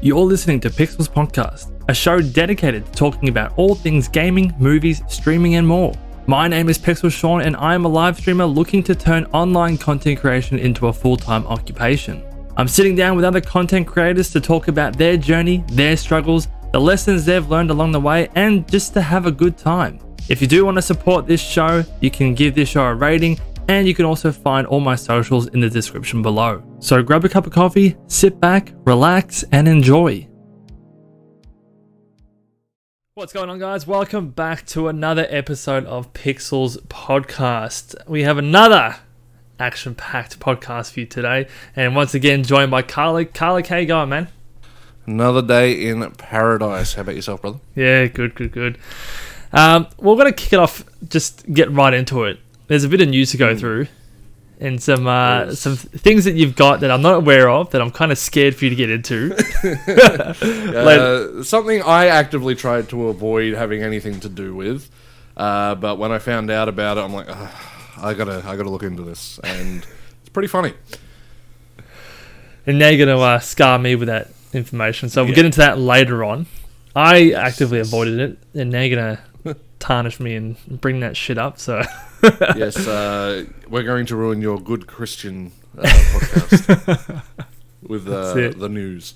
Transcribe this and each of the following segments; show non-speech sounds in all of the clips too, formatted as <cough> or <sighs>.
You're listening to Pixels Podcast, a show dedicated to talking about all things gaming, movies, streaming, and more. My name is Pixel Sean, and I am a live streamer looking to turn online content creation into a full time occupation. I'm sitting down with other content creators to talk about their journey, their struggles, the lessons they've learned along the way, and just to have a good time. If you do want to support this show, you can give this show a rating, and you can also find all my socials in the description below. So grab a cup of coffee, sit back, relax, and enjoy. What's going on, guys? Welcome back to another episode of Pixels Podcast. We have another action packed podcast for you today, and once again, joined by Carly. Carly, how you going, man? Another day in paradise. How about yourself, brother? Yeah, good, good, good. Um, we're going to kick it off, just get right into it. There's a bit of news to go through, and some uh, Yes. some things that you've got that I'm not aware of that I'm kind of scared for you to get into. <laughs> <laughs> Uh, something I actively tried to avoid having anything to do with, uh, but when I found out about it, I'm like, I gotta, I gotta look into this, and it's pretty funny. and now you're going to uh, scar me with that information. So we'll Yeah. get into that later on. I actively avoided it, and now you're going <laughs> to tarnish me and bring that shit up. So yes, uh, we're going to ruin your good Christian uh, podcast <laughs> with uh, the news.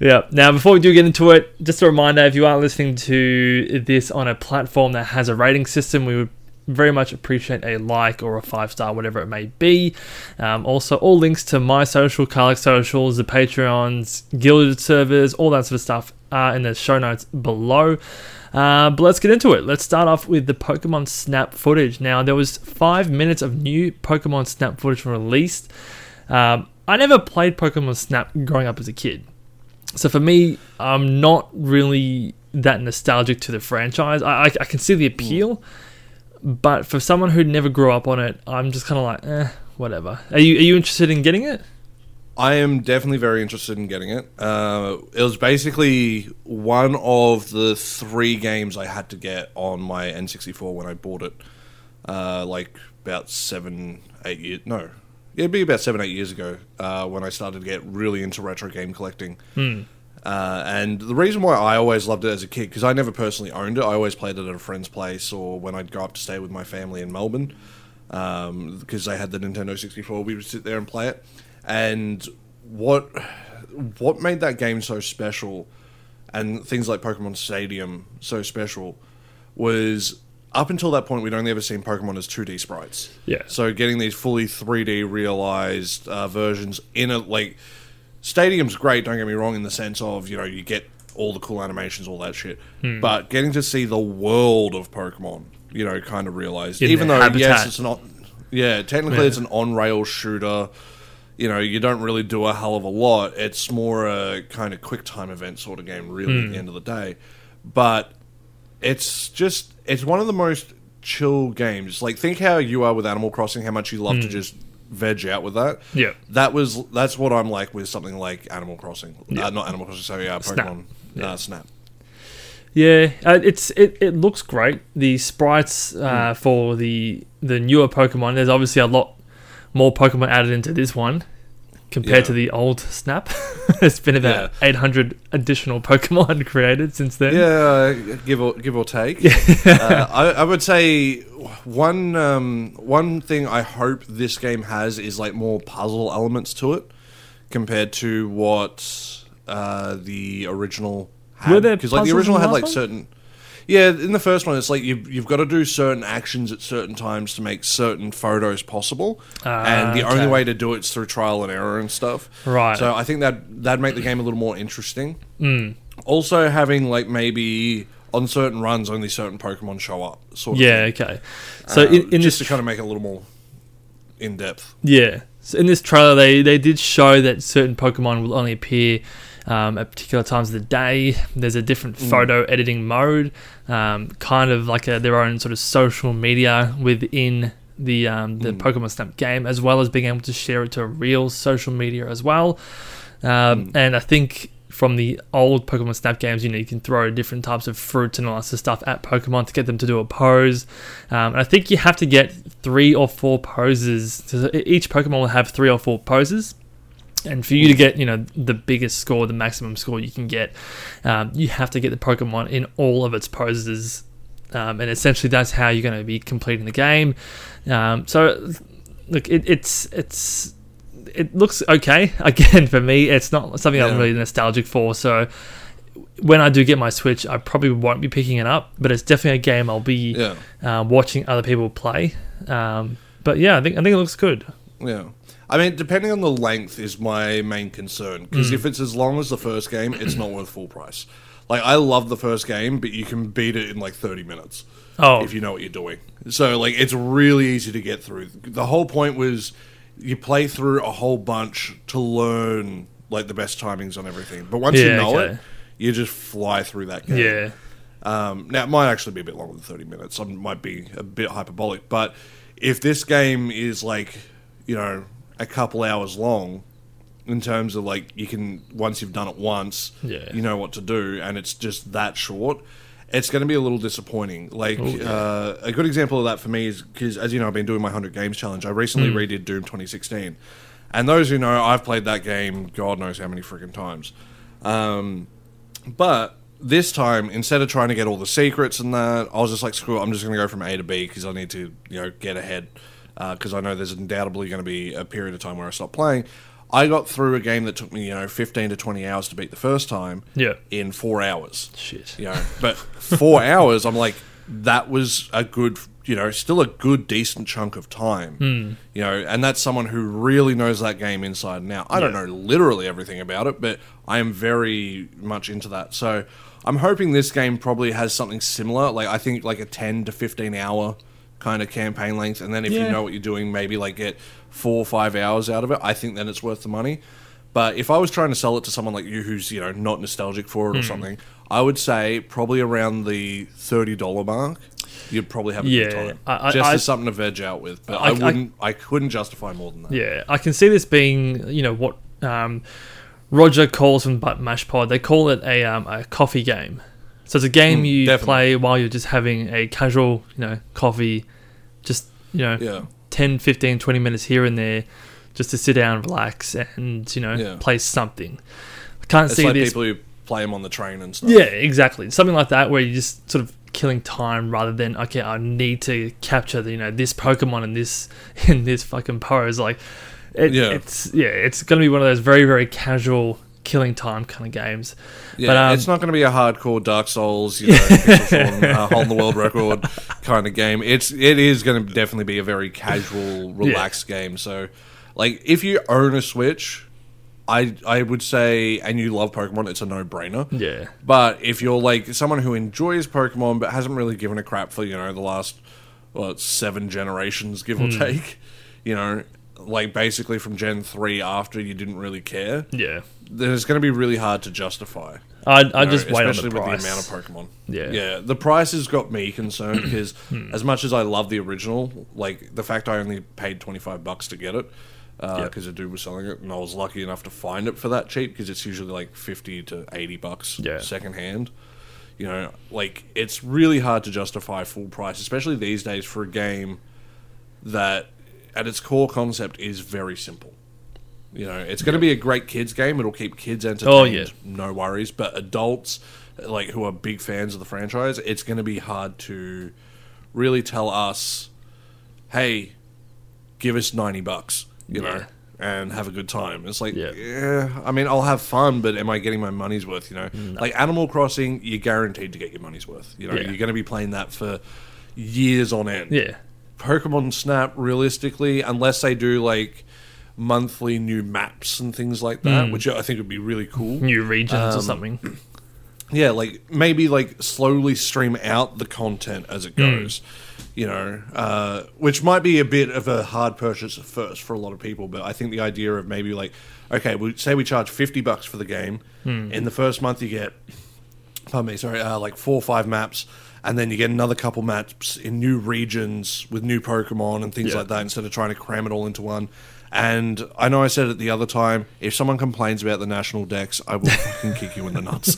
Yeah. Now, before we do get into it, just a reminder if you are listening to this on a platform that has a rating system, we would very much appreciate a like or a five star, whatever it may be. Um, also, all links to my social, Carlick socials, the Patreons, Guilded servers, all that sort of stuff are in the show notes below. Uh, but let's get into it. Let's start off with the Pokemon Snap footage. Now, there was five minutes of new Pokemon Snap footage released. Um, I never played Pokemon Snap growing up as a kid. So for me, I'm not really that nostalgic to the franchise. I, I, I can see the appeal, but for someone who never grew up on it, I'm just kind of like, eh, whatever. Are you are you interested in getting it? I am definitely very interested in getting it. Uh, it was basically one of the three games I had to get on my N64 when I bought it, uh, like about seven, eight years. No, yeah, it'd be about seven, eight years ago uh, when I started to get really into retro game collecting. Uh, and the reason why I always loved it as a kid, because I never personally owned it, I always played it at a friend's place or when I'd go up to stay with my family in Melbourne, because they had the Nintendo 64, we would sit there and play it. And what what made that game so special, and things like Pokemon Stadium so special, was up until that point we'd only ever seen Pokemon as 2D sprites. Yeah. So getting these fully 3D realized uh, versions in a like Stadium's great. Don't get me wrong in the sense of you know you get all the cool animations, all that shit. Hmm. But getting to see the world of Pokemon, you know, kind of realized In even though yes, it's not. Yeah, technically Yeah. it's an on-rail shooter. You know, you don't really do a hell of a lot. It's more a kind of quick time event sort of game, really, Hmm. at the end of the day. But it's just it's one of the most chill games. Like think how you are with Animal Crossing, how much you love to just veg out with that. Hmm. Yeah. That was that's what I'm like with something like Animal Crossing. Yeah. Uh, not Animal Crossing, sorry, uh, Snap. Pokemon Yeah. Uh, Snap. Yeah, uh, it's it, it looks great. The sprites Hmm. uh, for the the newer Pokemon. There's obviously a lot more Pokemon added into this one compared Yeah. to the old Snap. <laughs> it's been about 800 additional Pokemon <laughs> created since then. Yeah, give or give or take. <laughs> uh, I, I would say one um, one thing I hope this game has is like more puzzle elements to it compared to what uh, the original had. Because like the original had like one? Yeah, in the first one, it's like you've, you've got to do certain actions at certain times to make certain photos possible, Ah, and the only way to do it is through trial and error and stuff. Right. So I think that that'd make the game a little more interesting. Mm. Also, having like maybe on certain runs, only certain Pokemon show up. Sort of Yeah, thing. okay. So Uh, in, in just this to kind of make it a little more in depth. Yeah. So in this trailer, they, they did show that certain Pokemon will only appear um, at particular times of the day. There's a different photo editing mode, um, kind of like a, their own sort of social media within the um, the Pokemon Snap game, as well as being able to share it to real social media as well. Um, And I think from the old Pokemon Snap games, you know, you can throw different types of fruits and all that sort of stuff at Pokemon to get them to do a pose. Um, and I think you have to get three or four poses. So each Pokemon will have three or four poses. And for you to get, you know, the biggest score, the maximum score you can get, um, you have to get the Pokemon in all of its poses, um, and essentially that's how you're going to be completing the game. Um, so, look, it, it's it's it looks okay. <laughs> Again, for me, it's not something I'm really nostalgic for. So, when I do get my Switch, I probably won't be picking it up, but it's definitely a game I'll be Yeah, um, watching other people play. Um, but yeah, I think I think it looks good. yeah. I mean, depending on the length is my main concern because Hmm. if it's as long as the first game, it's not worth full price. Like I love the first game, but you can beat it in like thirty minutes. Oh, if you know what you're doing. So like it's really easy to get through. The whole point was you play through a whole bunch to learn like the best timings on everything. But once you know okay. it, you just fly through that game. yeah, Um, now it might actually be a bit longer than 30 minutes. I might be a bit hyperbolic, but if this game is like you know a couple hours long. In terms of like, you can once you've done it once, Yeah. you know what to do, and it's just that short. It's going to be a little disappointing. Like Oh, yeah. uh, a good example of that for me is because, as you know, I've been doing my hundred games challenge. I recently Hmm. redid Doom 2016, and those who know, I've played that game God knows how many freaking times. Um, but this time, instead of trying to get all the secrets and that, I was just like, screw it, I'm just going to go from A to B because I need to, you know, get ahead. Because I know there's undoubtedly going to be a period of time where I stop playing. I got through a game that took me, you know, 15 to 20 hours to beat the first time yeah. in four hours. Shit. You know, but four <laughs> hours, I'm like, that was a good, you know, still a good, decent chunk of time. Hmm. You know, and that's someone who really knows that game inside and out. I don't know literally everything about it, but I am very much into that. So I'm hoping this game probably has something similar. Like, I think like a 10 to 15 hour kind of campaign length. And then if Yeah. you know what you're doing, maybe like get four or five hours out of it. I think then it's worth the money. But if I was trying to sell it to someone like you who's, you know, not nostalgic for Hmm. it or something, I would say probably around the thirty dollar mark, you'd probably have a Yeah, good time. I- I- Just I- as something to veg out with. But I- I, I- wouldn't I, couldn't justify more than that. Yeah, I can see this being, you know, what um, Roger calls from But Mash Pod. They call it a, um, a coffee game. So it's a game Mm, you definitely. play while you're just having a casual, you know, coffee, just, you know, Yeah. 10, 15, 20 minutes here and there, just to sit down, relax, and, you know, Yeah. play something. I can't It's see like this. people who play them on the train and stuff. Yeah, exactly. Something like that where you're just sort of killing time rather than okay, I need to capture the, you know this Pokemon in this <laughs> in this fucking pose. Like, it, Yeah. it's yeah, it's gonna be one of those very very casual killing time kind of games. Yeah, But, um, it's not going to be a hardcore Dark Souls, you know, <laughs> uh, holding the world record kind of game. It's it is going to definitely be a very casual, relaxed game. So, like, if you own a Switch, I I would say, and you love Pokemon, it's a no brainer. Yeah, But if you're like someone who enjoys Pokemon but hasn't really given a crap for you know the last what seven generations, give or Hmm. take, you know, like basically from Gen three after you didn't really care, yeah. Then it's going to be really hard to justify. I'd No, just wait on the especially with the amount of Pokemon. Yeah. yeah. The price has got me concerned because <clears throat> as much as I love the original, like the fact I only paid twenty five bucks to get it because Yep. a dude was selling it, and I was lucky enough to find it for that cheap because it's usually like fifty to eighty bucks Yeah. second hand. You know, like it's really hard to justify full price, especially these days for a game that at its core concept is very simple. You know, it's going to be a great kids game. It'll keep kids entertained. Oh, yeah. No worries. But adults, like who are big fans of the franchise, it's going to be hard to really tell us, "Hey, give us ninety bucks," you Yeah. know, and have a good time. It's like, Yeah. yeah. I mean, I'll have fun, but am I getting my money's worth? You know, like Animal Crossing, you're guaranteed to get your money's worth. You know, Yeah. you're going to be playing that for years on end. Yeah, Pokemon Snap, realistically, unless they do like monthly new maps and things like that, Hmm. which I think would be really cool. new regions or Um, something. <clears throat> Yeah, like maybe like slowly stream out the content as it goes. You know, uh, which might be a bit of a hard purchase at first for a lot of people, but I think the idea of maybe like, okay, we say we charge fifty bucks for the game. In the first month, you get, pardon me, sorry, uh, like four or five maps, and then you get another couple maps in new regions with new Pokemon and things Yeah. like that. Instead of trying to cram it all into one. And I know I said it the other time. If someone complains about the national dex, I will fucking kick you in the nuts.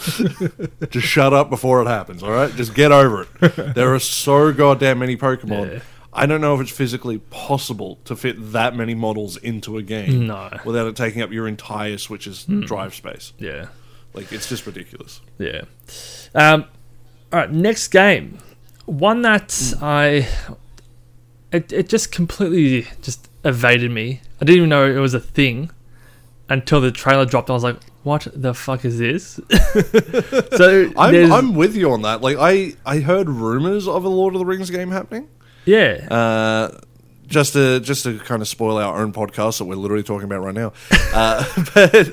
<laughs> Just shut up before it happens, all right? Just get over it. There are so goddamn many Pokemon. Yeah. I don't know if it's physically possible to fit that many models into a game No. without it taking up your entire Switch's drive space. Yeah. Like it's just ridiculous. Yeah. Um, all right, next game. One that I. It, it just completely just evaded me. I didn't even know it was a thing until the trailer dropped. I was like, what the fuck is this? <laughs> so, I'm, I'm with you on that. Like I, I heard rumors of a Lord of the Rings game happening. yeah. Uh, just to just to kind of spoil our own podcast that we're literally talking about right now. Uh, <laughs> but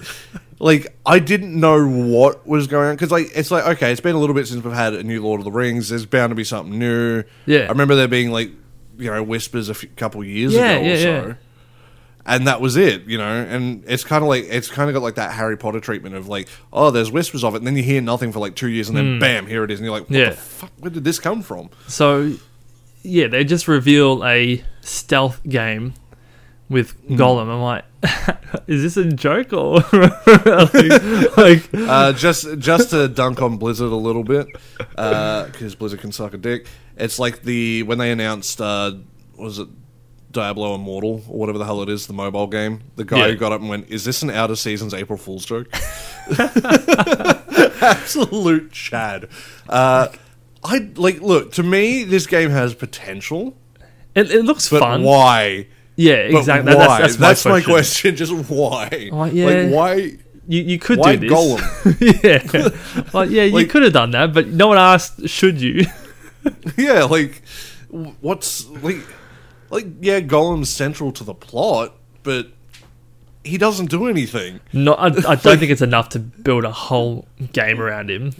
like I didn't know what was going on because like it's like okay, it's been a little bit since we've had a new Lord of the Rings. There's bound to be something new. Yeah. I remember there being like you know whispers a couple years Yeah, ago yeah, or so. yeah. And that was it, you know. And it's kind of like it's kind of got like that Harry Potter treatment of like, oh, there's whispers of it, and then you hear nothing for like two years, and then bam, here it is, and you're like, what Hmm. Yeah. the fuck? Where did this come from? So, yeah, they just reveal a stealth game with Hmm. Gollum. I'm like, <laughs> is this a joke or like, <laughs> like uh, just just to dunk on Blizzard a little bit, because Blizzard can suck a dick. It's like the when they announced, uh, was it Diablo Immortal or whatever the hell it is, the mobile game. The guy Yeah. who got up and went, "Is this an out of season's April Fool's joke?" <laughs> Absolute Chad. Uh, I like look to me. This game has potential, it, it looks but fun. why? Yeah, exactly. Why? That- that's, that's, my, question. question. <laughs> Just why? Oh, yeah. Like why? You, you could Why do this. Gollum? <laughs> yeah. Well, yeah, you Like- could have done that, but no one asked, should you? <laughs> Yeah, like what's like like yeah, Gollum's central to the plot, but he doesn't do anything. No, I, I <laughs> don't think it's enough to build a whole game around him.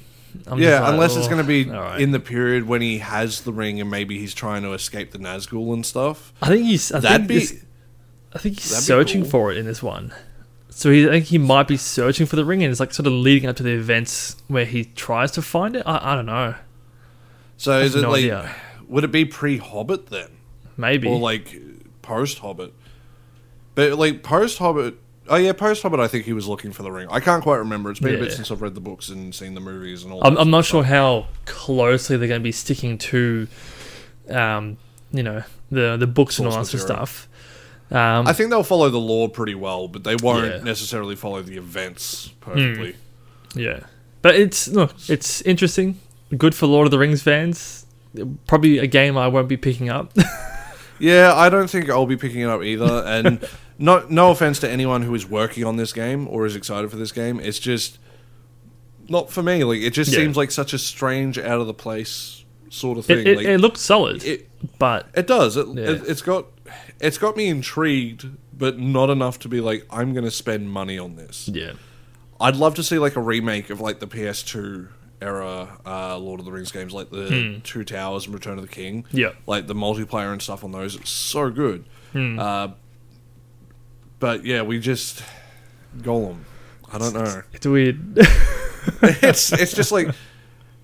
I'm yeah, like, unless it's oh, going to be right. in the period when he has the ring and maybe he's trying to escape the Nazgul and stuff. I think he's. I That'd think be this- I think he's searching cool. for it in this one. So he, I think he might be searching for the ring, and it's like sort of leading up to the events where he tries to find it. I, I don't know. So. Is it no like idea. would it be pre Hobbit then, Maybe. or like post Hobbit? But like post Hobbit. Oh yeah, post Hobbit. I think he was looking for the ring. I can't quite remember. It's been a bit since I've read the books and seen the movies and all. I'm, that I'm not sure how closely they're going to be sticking to, um, you know, the the books and all that sort of stuff. Um, I think they'll follow the lore pretty well, but they won't Yeah. necessarily follow the events perfectly. yeah, but it's look, it's interesting, good for Lord of the Rings fans. Probably a game I won't be picking up. <laughs> Yeah, I don't think I'll be picking it up either. And <laughs> no, no offense to anyone who is working on this game or is excited for this game. It's just not for me. Like it just Yeah. seems like such a strange, out of the place sort of it, thing. it, like, it looks solid, it, but it does. It, Yeah. it, it's got it's got me intrigued, but not enough to be like I'm going to spend money on this. yeah, I'd love to see like a remake of like the PS2 era uh, Lord of the Rings games, like the Two Towers and Return of the King. Yeah. like the multiplayer and stuff on those. It's so good. Hmm. Uh, but yeah, we just Gollum. I don't know. <laughs> it's weird. <laughs> it's <laughs> it's just like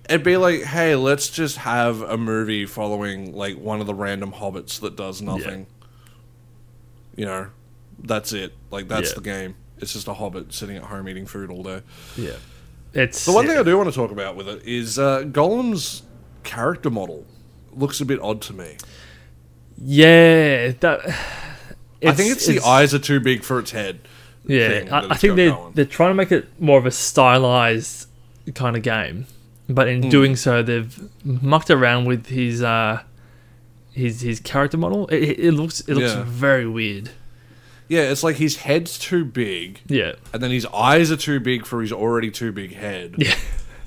it'd be like, hey, let's just have a movie following like one of the random hobbits that does nothing. You know, that's it. Like that's Yeah. the game. It's just a hobbit sitting at home eating food all day. yeah, it's The one thing I do want to talk about with it is uh, Gollum's character model looks a bit odd to me. yeah, that. <sighs> I think it's, the eyes are too big for its head. Yeah, I, I think they're going. they're trying to make it more of a stylized kind of game, but in Hmm. doing so, they've mucked around with his uh his his character model. It, it, it looks it looks Yeah. very weird. Yeah, it's like his head's too big, Yeah, and then his eyes are too big for his already too big head. yeah,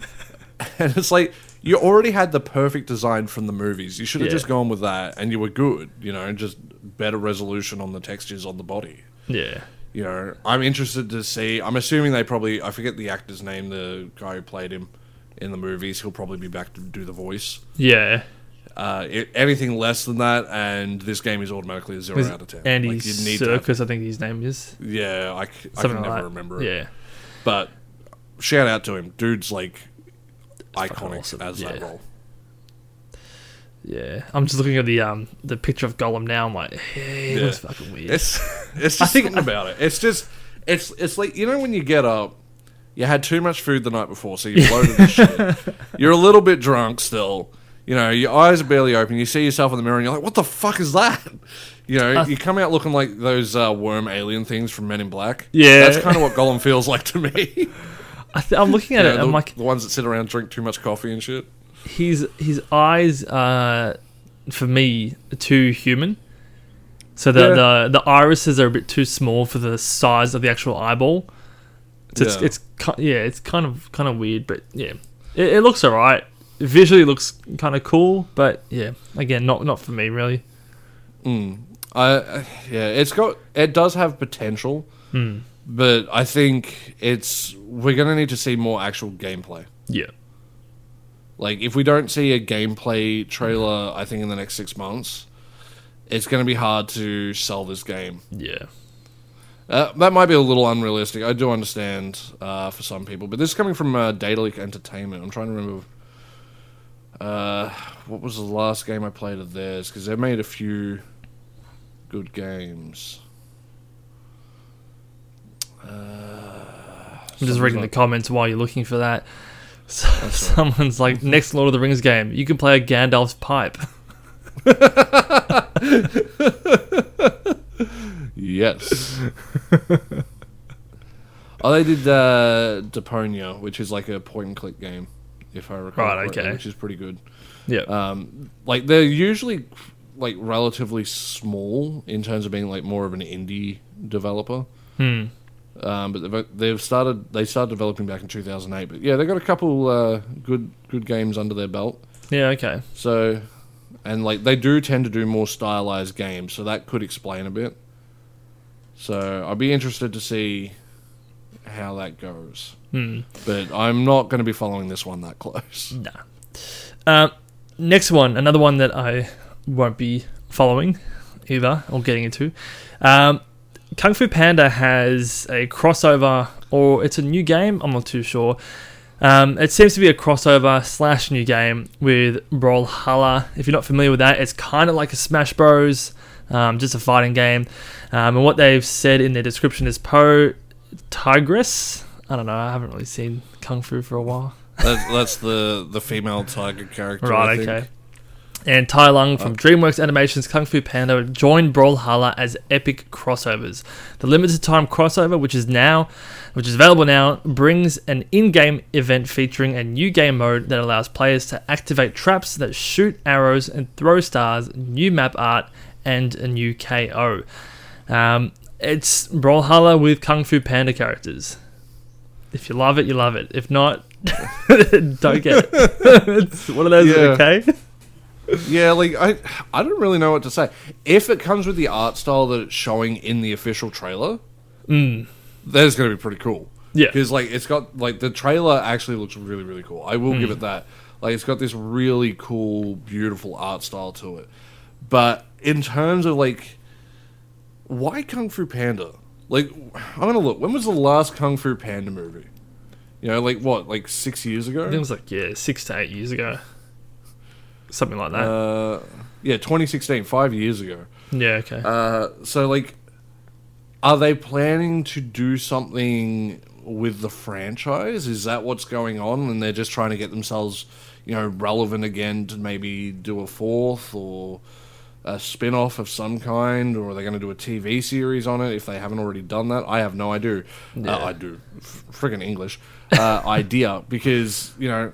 <laughs> And it's like you already had the perfect design from the movies. You should have Yeah. just gone with that, and you were good. You know, just better resolution on the textures on the body. yeah. You know, I'm interested to see. I'm assuming they probably. I forget the actor's name. The guy who played him in the movies. He'll probably be back to do the voice. Yeah, Uh, it, anything less than that, and this game is automatically a zero out of ten. Andy Like, you need to have- Serkis, I think his name is yeah, I, I can like never that. remember it. Yeah, But shout out to him, dude's like fucking iconic awesome, as that yeah. role. yeah. I'm just looking at the um the picture of Gollum now. I'm like, hey, it Yeah. looks fucking weird. It's <laughs> it's just think- something about it. It's just it's it's like you know when you get up, you had too much food the night before, so you <laughs> bloated as shit. You're a little bit drunk still. You know, your eyes are barely open. You see yourself in the mirror, and you're like, "What the fuck is that?" <laughs> You know, Uh, you come out looking like those uh, worm alien things from Men in Black. Yeah. that's kind of what Gollum feels like to me. <laughs> I th- I'm looking at You it. know, I'm the, like, the ones that sit around drink too much coffee and shit. his his eyes are for me too human. So the, Yeah. the the irises are a bit too small for the size of the actual eyeball. So Yeah. it's ki- yeah, it's kind of kind of weird, but yeah, it, it looks alright. Visually, looks kind of cool, but yeah, again, not not for me really. Mm. I yeah, it's got it does have potential, Hmm. but I think it's we're gonna need to see more actual gameplay. Yeah, Like if we don't see a gameplay trailer, I think in the next six months, it's gonna be hard to sell this game. yeah, Uh, that might be a little unrealistic. I do understand uh, for some people, but this is coming from uh, Daedalic Entertainment. I'm trying to remember. Uh, what was the last game I played of theirs? Because they made a few good games. I'm just reading the comments while you're looking for that. So, <laughs> someone's like, next Lord of the Rings game, you can play a Gandalf's pipe. <laughs> Yes. oh, they did uh, Deponia, which is like a point and click game, if I recall. Right, correctly, okay. Which is pretty good. Yeah, Um, like they're usually like relatively small in terms of being like more of an indie developer. hmm. Um, but they've, they've started they started developing back in 2008. But yeah, they got a couple uh, good good games under their belt. yeah, okay. So, and like they do tend to do more stylized games, so that could explain a bit. So I'd be interested to see how that goes. Hmm. But I'm not going to be following this one that close. <laughs> Nah. Um, next one, another one that I won't be following either or getting into. Um, Kung Fu Panda has a crossover, or it's a new game. I'm not too sure. Um, it seems to be a crossover slash new game with Brawlhalla. If you're not familiar with that, it's kind of like a Smash Bros, um, just a fighting game. Um, and what they've said in their description is Po Tigress. I don't know. I haven't really seen Kung Fu for a while. That's, that's the the female tiger character. I Right, think. okay. And Tai Lung from DreamWorks Animation's Kung Fu Panda joined Brawlhalla as epic crossovers. The limited time crossover, which is now, which is available now, brings an in-game event featuring a new game mode that allows players to activate traps that shoot arrows and throw stars, new map art, and a new KO. Um, it's Brawlhalla with Kung Fu Panda characters. If you love it, you love it. If not, <laughs> don't get it. <laughs> it's one of those. Yeah. Okay. Yeah, like I, I don't really know what to say. If it comes with the art style that it's showing in the official trailer, Mm. that is going to be pretty cool. Yeah. because like it's got like the trailer actually looks really really cool. I will give Hmm. it that. Like it's got this really cool, beautiful art style to it. But in terms of like, why Kung Fu Panda? Like, I'm gonna look. When was the last Kung Fu Panda movie? You know, like what, like six years ago? I think it was like yeah, six to eight years ago, something like that. Uh, yeah, 2016, five years ago. yeah, okay. Uh, so like, are they planning to do something with the franchise? Is that what's going on, and they're just trying to get themselves, you know, relevant again to maybe do a fourth or a spin-off of some kind, or are they going to do a TV series on it if they haven't already done that? I have no idea. Yeah. Uh, I do, friggin' English uh, <laughs> idea because you know,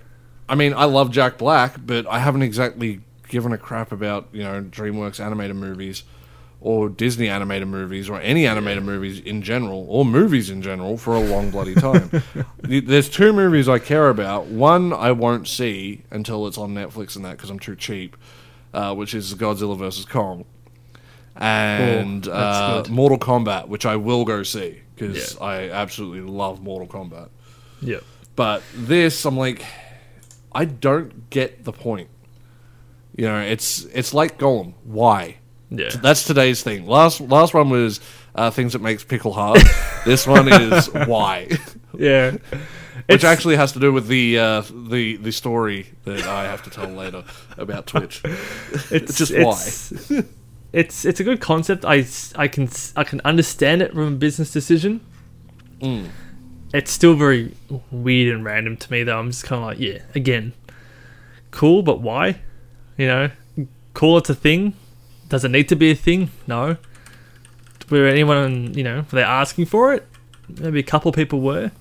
I mean, I love Jack Black, but I haven't exactly given a crap about you know DreamWorks animated movies or Disney animated movies or any animated movies in general or movies in general for a long bloody time. <laughs> There's two movies I care about. One I won't see until it's on Netflix and that because I'm too cheap, uh, which is Godzilla vs Kong, and Cool. That's uh. Mortal Kombat, which I will go see because Yeah. I absolutely love Mortal Kombat. yeah. But this, I'm like, I don't get the point. You know, it's it's like Gollum. Why? Yeah. That's today's thing. Last last one was uh, things that makes pickle hard. <laughs> this one is why, Yeah. Which It's- actually has to do with the uh, the the story that I have to tell later about Twitch. it's just it's, <laughs> it's it's a good concept. I, I can I can understand it from a business decision. Mm. It's still very weird and random to me though. I'm just kind of like, yeah, again, cool, but why? You know, call it a thing. Does it need to be a thing? No. Were anyone, you know, were they asking for it? Maybe a couple people were,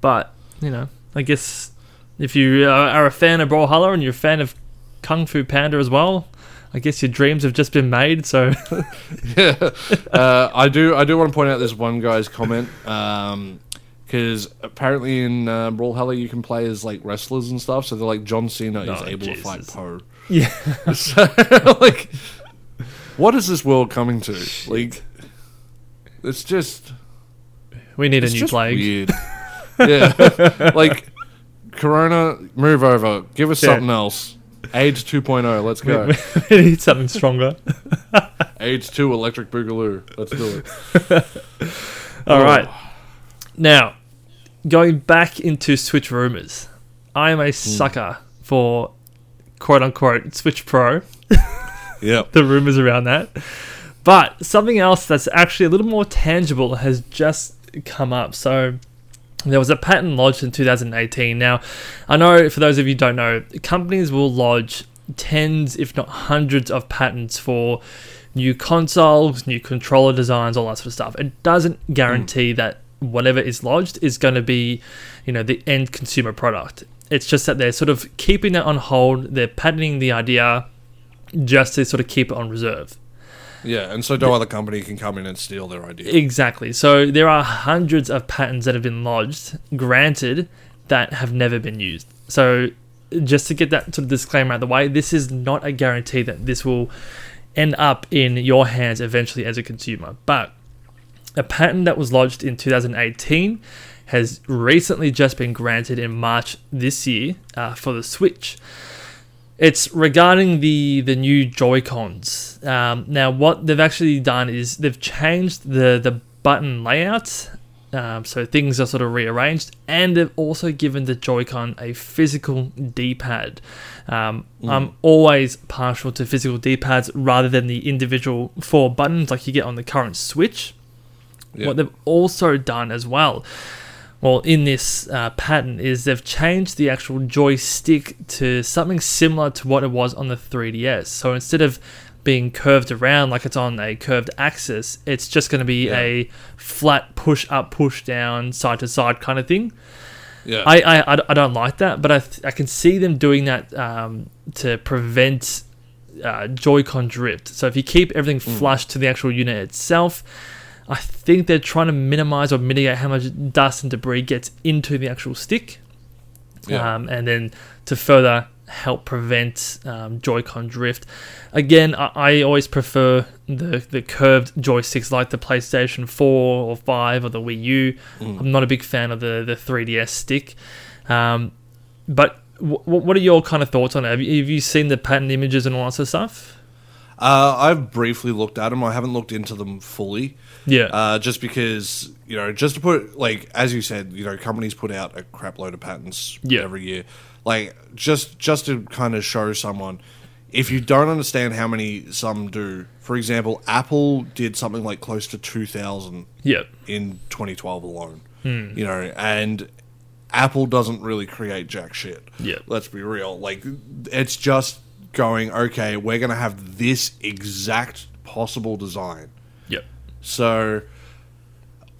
but you know, I guess if you are are a fan of Brawlhalla and you're a fan of Kung Fu Panda as well, I guess your dreams have just been made. So <laughs> <laughs> yeah, uh, I do. I do want to point out this one guy's comment because apparently in uh, Brawlhalla you can play as like wrestlers and stuff. So they're like John Cena is Oh, able to fight Po. yeah, <laughs> So like, what is this world coming to? Like, it's just we need it's a new just plague. Yeah, <laughs> like Corona, move over. Give us Yeah. something else. AIDS 2.0. Let's We, go. <laughs> we need something stronger. <laughs> AIDS 2 Electric Boogaloo. Let's do it. All right. Now, going back into Switch rumors, I am a hmm. sucker for quote unquote Switch Pro, Yep. the rumors around that. But something else that's actually a little more tangible has just come up. So, there was a patent lodged in 2018. Now, I know for those of you who don't know, companies will lodge tens, if not hundreds, of patents for new consoles, new controller designs, all that sort of stuff. It doesn't hmm. guarantee that whatever is lodged is going to be, you know, the end consumer product. It's just that they're sort of keeping it on hold. They're patenting the idea just to sort of keep it on reserve. Yeah, and so no other company can come in and steal their idea. Exactly. So there are hundreds of patents that have been lodged, granted, that have never been used. So just to get that sort of disclaimer out of the way, this is not a guarantee that this will end up in your hands eventually as a consumer. But a patent that was lodged in 2018 has recently just been granted in March this year uh, for the Switch. It's regarding the the new Joy Cons. Um, now, what they've actually done is they've changed the the button layout, um, so things are sort of rearranged, and they've also given the Joy-Con a physical D-pad. Um, I'm always partial to physical D-pads rather than the individual four buttons like you get on the current Switch. Yeah. What they've also done as well, well, in this uh, pattern, is they've changed the actual joystick to something similar to what it was on the 3DS. So instead of being curved around like it's on a curved axis, it's just going to be Yeah. a flat push up, push down, side to side kind of thing. Yeah. I, I, I- don't like that, but I, th- I can see them doing that um, to prevent uh, Joy-Con drift. So if you keep everything flush to the actual unit itself, I think they're trying to minimize or mitigate how much dust and debris gets into the actual stick, Yeah. um, and then to further help prevent um, Joy-Con drift. Again, I, I always prefer the the curved joysticks like the PlayStation 4 or 5 or the Wii U. Mm. I'm not a big fan of the the 3DS stick, um, but. W- what are your kind of thoughts on it? Have you, have you seen the patent images and all that sort of stuff? Uh, I've briefly looked at them. I haven't looked into them fully. Yeah, Uh, just because you know, just to put like as you said, you know, companies put out a crap load of patents Yeah. every year. Like just just to kind of show someone, if you don't understand how many some do, for example, Apple did something like close to two thousand yeah, in 2012 alone. Hmm. You know, and Apple doesn't really create jack shit. Yeah. Let's be real. Like, it's just going, okay, we're going to have this exact possible design. Yep. So,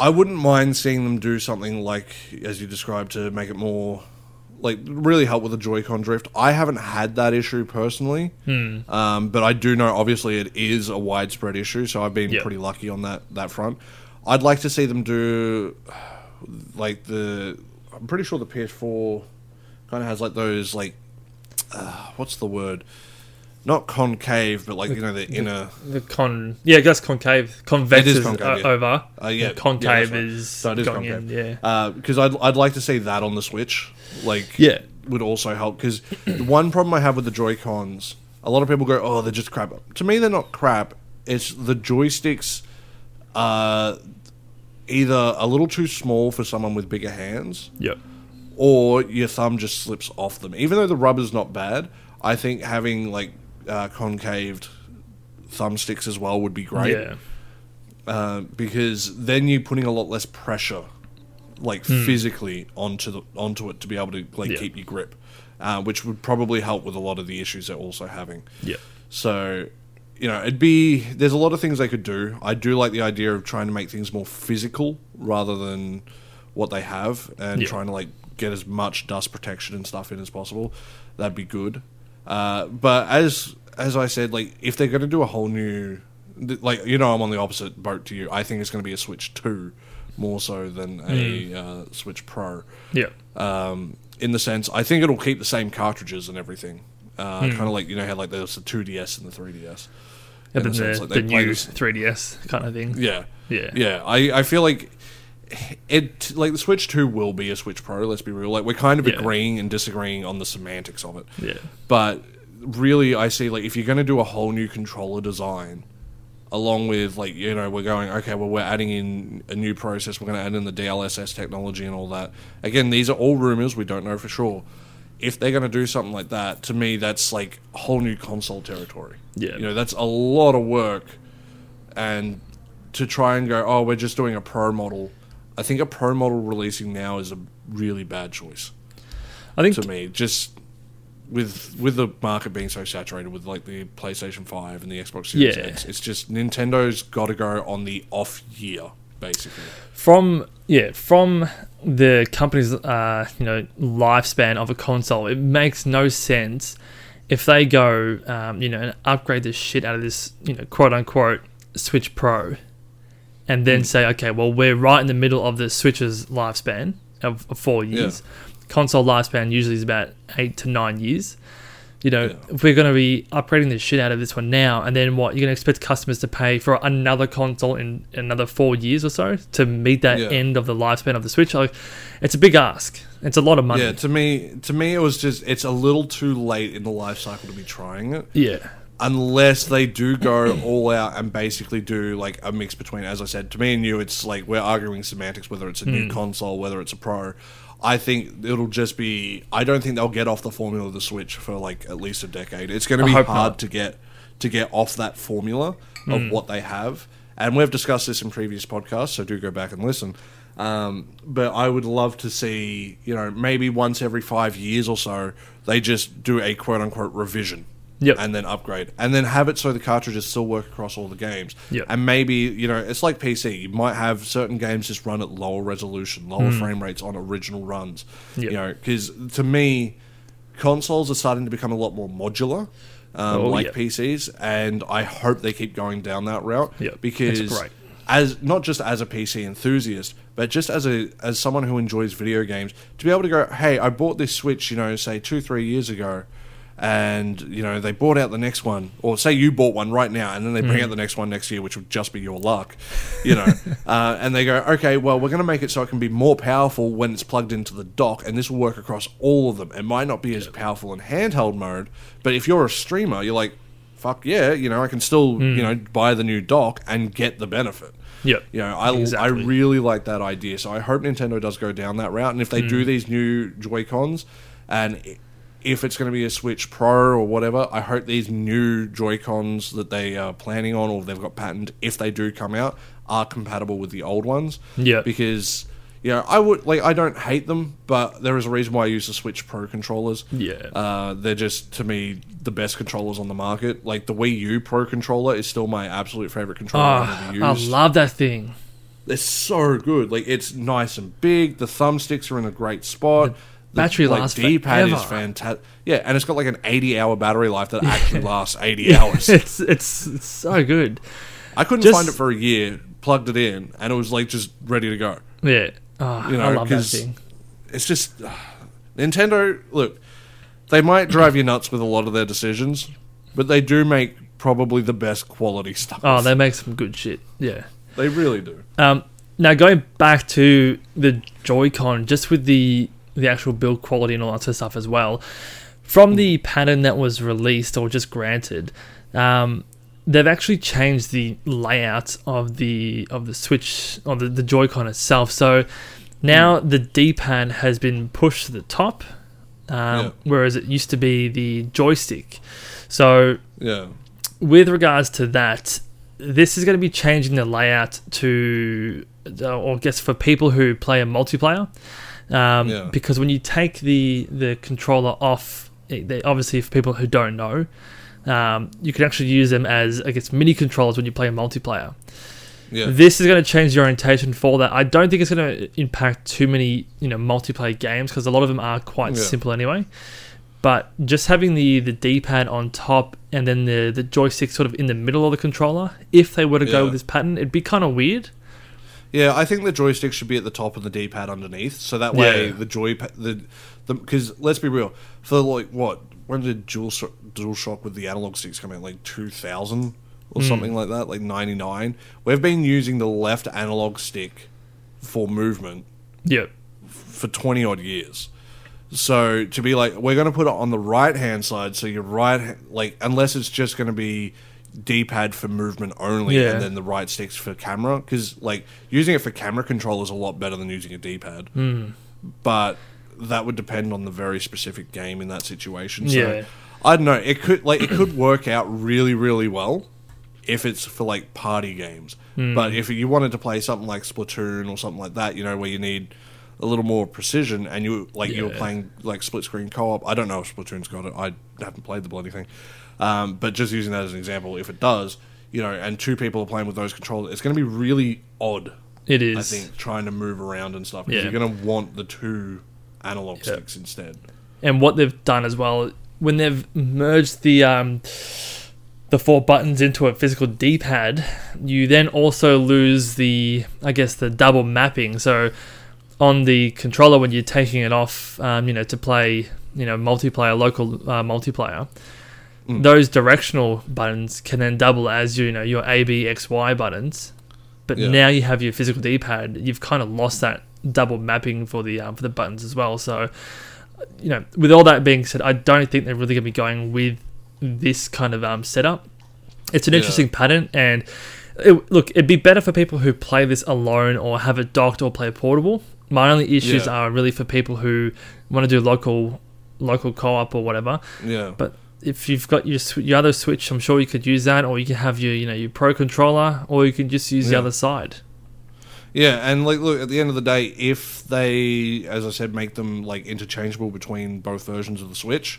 I wouldn't mind seeing them do something like, as you described, to make it more. Like really help with the Joy-Con drift. I haven't had that issue personally, Hmm. um, but I do know obviously it is a widespread issue. So I've been Yeah. pretty lucky on that that front. I'd like to see them do like the. I'm pretty sure the PS4 kind of has like those like uh, what's the word? Not concave, but like you know the inner. The con, yeah, that's concave. Convex is is, uh, concave, o- yeah. over. Uh, yeah, concave yeah, uh, right. is So it is going concave. in. Yeah, because I'd I'd like to see that on the Switch. Like Yeah. would also help because the one problem I have with the Joy Cons, a lot of people go, "Oh, they're just crap." To me, they're not crap. It's the joysticks are either a little too small for someone with bigger hands, yeah, or your thumb just slips off them. Even though the rubber's not bad, I think having like uh, concaved thumbsticks as well would be great yeah, uh, because then you're putting a lot less pressure like physically onto the onto it to be able to like Yeah. keep your grip, uh, which would probably help with a lot of the issues they're also having. Yeah. So, you know, it'd be there's a lot of things they could do. I do like the idea of trying to make things more physical rather than what they have, and Yeah. trying to like get as much dust protection and stuff in as possible. That'd be good. Uh, but as as I said, like if they're going to do a whole new, like you know, I'm on the opposite boat to you. I think it's going to be a Switch Two more so than a uh, Switch Pro Yeah. um, in the sense I think it'll keep the same cartridges and everything. Uh, Hmm. Kind of like you know how like there's the 2DS and the 3DS. Yeah, the the, sense, like, the new this- 3DS kind of thing. Yeah, Yeah. yeah. I I feel like it like the Switch Two will be a Switch Pro. Let's be real. Like we're kind of Yeah. agreeing and disagreeing on the semantics of it. Yeah. But really, I see like if you're going to do a whole new controller design, along with like you know we're going okay, well we're adding in a new process. We're going to add in the DLSS technology and all that. Again, these are all rumors. We don't know for sure. If they're going to do something like that, to me, that's like whole new console territory. Yeah. you know that's a lot of work, and to try and go, oh, we're just doing a pro model. I think a pro model releasing now is a really bad choice I think to me. Just with with the market being so saturated with like the PlayStation Five and the Xbox Series Yeah. X, it's just Nintendo's got to go on the off year, basically. from yeah from the company's uh, you know lifespan of a console, it makes no sense if they go um, you know and upgrade the shit out of this you know quote unquote Switch Pro, and then say okay, well we're right in the middle of the Switch's lifespan of, of four years. Console lifespan usually is about eight to nine years. You know, Yeah. if we're going to be upgrading the shit out of this one now, and then what, you're going to expect customers to pay for another console in another four years or so to meet that Yeah. end of the lifespan of the Switch? Like, it's a big ask. It's a lot of money. Yeah, to me, to me, it was just it's a little too late in the life cycle to be trying it. Yeah. unless they do go <clears throat> all out and basically do like a mix between as i said to me and you it's like we're arguing semantics whether it's a new hmm. console whether it's a pro i think it'll just be i don't think they'll get off the formula of the switch for like at least a decade. It's going to be hard not. to get to get off that formula of what they have. And we've discussed this in previous podcasts so do go back and listen. Um, but I would love to see, you know, maybe once every five years or so, they just do a quote unquote revision Yep. and then upgrade, and then have it so the cartridges still work across all the games. Yep. And maybe you know it's like PC. You might have certain games just run at lower resolution, lower frame rates on original runs. Yep. You know, because to me, consoles are starting to become a lot more modular. Um, Oh, like yeah. PCs, and I hope they keep going down that route Yep, because great. as not just as a PC enthusiast, but just as a as someone who enjoys video games, to be able to go, hey, I bought this Switch, you know, say two three years ago, and you know they brought out the next one, or say you bought one right now, and then they bring out the next one next year, which would just be your luck, you know, <laughs> uh, and they go, okay, well we're going to make it so it can be more powerful when it's plugged into the dock, and this will work across all of them. It might not be as powerful in handheld mode, but if you're a streamer, you're like. Fuck yeah, you know, I can still, you know, buy the new dock and get the benefit. Yeah, You know, I, Exactly. I really like that idea. So I hope Nintendo does go down that route. And if they Hmm. do these new Joy Cons, and if it's going to be a Switch Pro or whatever, I hope these new Joy Cons that they are planning on or they've got patented, if they do come out, are compatible with the old ones. Yeah. Because. You know, I would like. I don't hate them, but there is a reason why I use the Switch Pro controllers. Yeah. Uh, they're just to me the best controllers on the market. Like the Wii U Pro controller is still my absolute favorite controller Oh, I love that thing. They're so good. Like it's nice and big. The thumbsticks are in a great spot. The battery lasts D-pad is fantastic. Yeah, and it's got like an 80-hour battery life that <laughs> actually lasts 80 hours. <laughs> it's, it's it's so good. I couldn't Just- find it for a year. Plugged it in, and it was like just ready to go. Yeah. Oh, You know, I love that thing. It's just Nintendo. Look, they might drive you nuts with a lot of their decisions, but they do make probably the best quality stuff. Oh, they make some good shit. Yeah. they really do. Um, now going back to the Joy-Con, just with the the actual build quality and all that sort of stuff as well. From the pattern that was released or just granted, um, they've actually changed the layout of the of the Switch or the, the Joy-Con itself. So now the D-pad has been pushed to the top, um, Yeah. whereas it used to be the joystick. So Yeah. with regards to that, this is going to be changing the layout to uh, or I guess for people who play a multiplayer, um, Yeah. because when you take the the controller off, it, they, obviously for people who don't know, um, you can actually use them as I guess mini controllers when you play a multiplayer. Yeah. This is going to change the orientation for that. I don't think it's going to impact too many, you know, multiplayer games because a lot of them are quite Yeah. simple anyway. But just having the the D pad on top and then the the joystick sort of in the middle of the controller, if they were to go with this pattern, it'd be kind of weird. Yeah, I think the joystick should be at the top and the D-pad underneath, so that way Yeah. the joy the the because let's be real, for like what when did Dual Dual Shock with the analog sticks come out? Like two thousand or hmm. something like that, like ninety nine. We've been using the left analog stick for movement Yeah, for 20 odd years. So to be like, we're going to put it on the right hand side, so your right, like, unless it's just going to be D pad for movement only, Yeah. and then the right sticks for camera, because like using it for camera control is a lot better than using a D pad. Hmm. But that would depend on the very specific game in that situation. So Yeah. I don't know. It could like it could work out really, really well if it's for like party games. Hmm. But if you wanted to play something like Splatoon or something like that, you know, where you need a little more precision and you like you were Yeah. playing like split screen co op. I don't know if Splatoon's got it. I haven't played the bloody thing. Um, but just using that as an example, if it does, you know, and two people are playing with those controllers, it's going to be really odd. it is. I think trying to move around and stuff because Yeah. you're going to want the two analog Yeah. sticks instead. and what they've done as well when they've merged the um, the four buttons into a physical D-pad, you then also lose the I guess the double mapping. So on the controller when you're taking it off, um, you know, to play you know multiplayer, local uh, multiplayer. Mm. Those directional buttons can then double as you know your A, B, X, Y buttons, but Yeah. now you have your physical D-pad. You've kind of lost that double mapping for the um, for the buttons as well. So you know, with all that being said, I don't think they're really going to be going with this kind of um, setup. It's an Yeah. interesting pattern, and it, look, it'd be better for people who play this alone or have it docked or play portable. My only issues Yeah. are really for people who want to do local local co-op or whatever. Yeah. But if you've got your your other Switch, I'm sure you could use that, or you can have your you know your Pro controller, or you can just use the other side. Yeah, and like, look, at the end of the day, if they, as I said, make them like interchangeable between both versions of the Switch,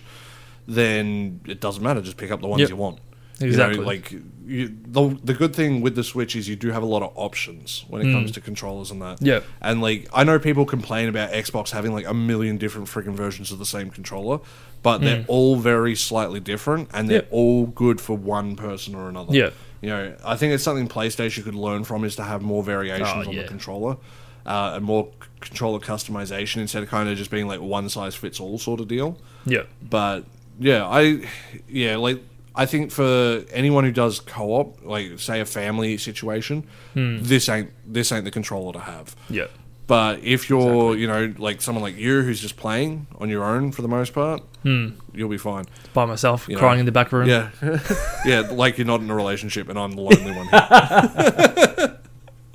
then it doesn't matter. Just pick up the ones Yep. you want. Exactly. You know, like you, the the good thing with the Switch is you do have a lot of options when it Mm. comes to controllers and that. Yeah. And like I know people complain about Xbox having like a million different freaking versions of the same controller, but they're Mm. all very slightly different and they're all good for one person or another. Yeah. You know, I think it's something PlayStation could learn from is to have more variations Oh, on yeah. the controller. Uh, and more c- controller customization instead of kind of just being like one size fits all sort of deal. Yeah. But yeah, I yeah, like I think for anyone who does co-op, like say a family situation, Hmm. this ain't this ain't the controller to have. Yeah. But if you're, you know, like someone like you who's just playing on your own for the most part, Hmm. you'll be fine. By myself, You know. crying in the back room. Yeah, <laughs> yeah, like you're not in a relationship and I'm the lonely one. <laughs>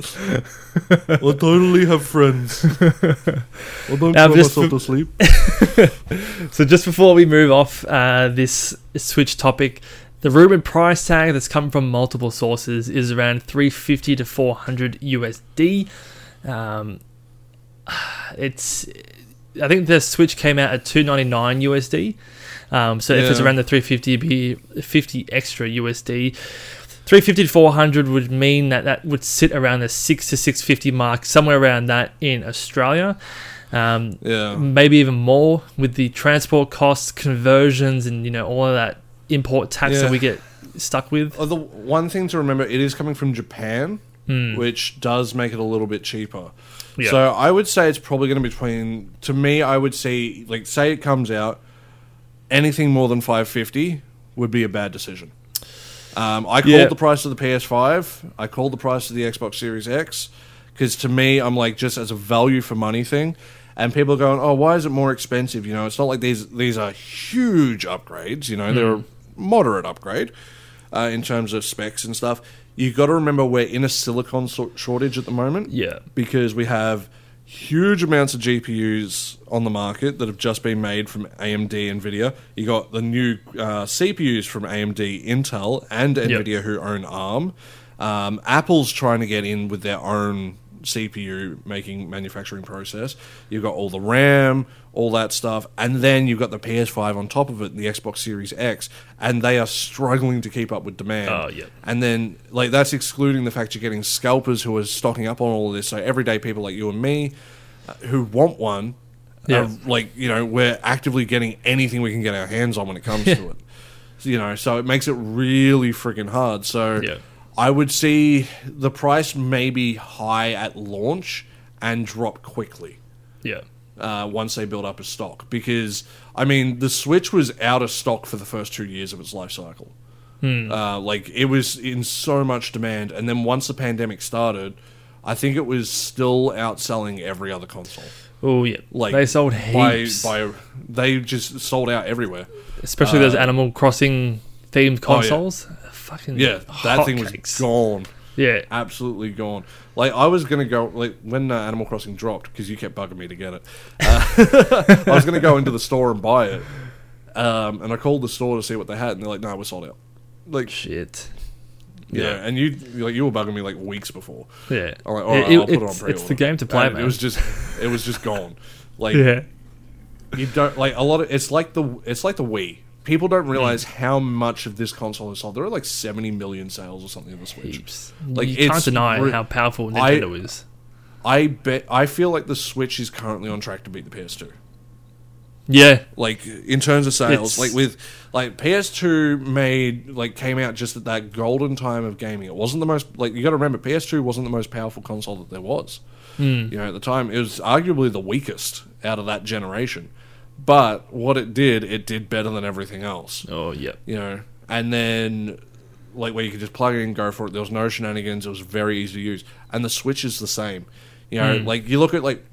Here. I totally have friends. <laughs> I don't cry just myself to sleep. <laughs> So just before we move off uh, this Switch topic, the rumored price tag that's come from multiple sources is around 350 to 400 USD. Um, it's, I think the Switch came out at 299 USD. Um, so if it's around the 350, it'd be 50 extra USD. 350 to 400 would mean that that would sit around the 6 to 650 mark, somewhere around that in Australia. Um, Yeah. maybe even more with the transport costs, conversions, and you know all of that import tax Yeah. that we get stuck with. Uh, The one thing to remember, it is coming from Japan, Hmm. which does make it a little bit cheaper. Yeah. So I would say it's probably going to be between. To me, I would say, like, say it comes out, anything more than five fifty would be a bad decision. Um, I called Yeah. the price of the PS5. I called the price of the Xbox Series X because to me, I'm like just as a value for money thing. And people are going, "Oh, why is it more expensive?" You know, it's not like these these are huge upgrades. You know, they're a moderate upgrade uh, in terms of specs and stuff. You got to remember we're in a silicon so- shortage at the moment Yeah, because we have huge amounts of GPUs on the market that have just been made from AMD Nvidia. You got the new uh, CPUs from AMD, Intel, and Yep. Nvidia who own ARM. Um, Apple's trying to get in with their own CPU making manufacturing process. You've got all the RAM, all that stuff, and then you've got the PS5 on top of it, and the Xbox Series X, and they are struggling to keep up with demand. Oh, yeah. And then like that's excluding the fact you're getting scalpers who are stocking up on all of this. So everyday people like you and me uh, who want one, Yeah. are, like you know, we're actively getting anything we can get our hands on when it comes to it. You know, so it makes it really freaking hard. So Yeah. I would see the price maybe high at launch and drop quickly Yeah. uh, once they build up a stock. Because I mean, the Switch was out of stock for the first two years of its life cycle. Uh, like it was in so much demand, and then once the pandemic started, I think it was still outselling every other console. Oh yeah. Like they sold by, heaps, by they just sold out everywhere. especially those Animal Crossing themed consoles. oh, yeah. Fucking Yeah, that thing was gone. Yeah. absolutely gone. Like I was gonna go like when uh, Animal Crossing dropped because you kept bugging me to get it. Uh, <laughs> I was gonna go into the store and buy it, um, and I called the store to see what they had, and they're like, "No, we're sold out." Like, Shit. yeah, Yeah. and you like you were bugging me like weeks before. Yeah. I'm like, all right, It- I'll put it on it's, pre-order. it's the game to play, And man. It was just, it was just gone. <laughs> Like yeah. you don't like a lot of. It's like the it's like the Wii. People don't realize how much of this console is sold. There are like 70 million sales or something of the Switch. Heaps. Like, you can't deny re- how powerful I- Nintendo is. I bet. I feel like the Switch is currently on track to beat the PS2. Yeah. like in terms of sales It's- like with like ps2 made like came out just at that golden time of gaming it wasn't the most like you got to remember ps2 wasn't the most powerful console that there was Hmm. you know at the time it was arguably the weakest out of that generation but what it did it did better than everything else. Oh yeah. you know and then like where you could just plug it in go for it there was no shenanigans it was very easy to use. And the switch is the same. You know hmm. like you look at like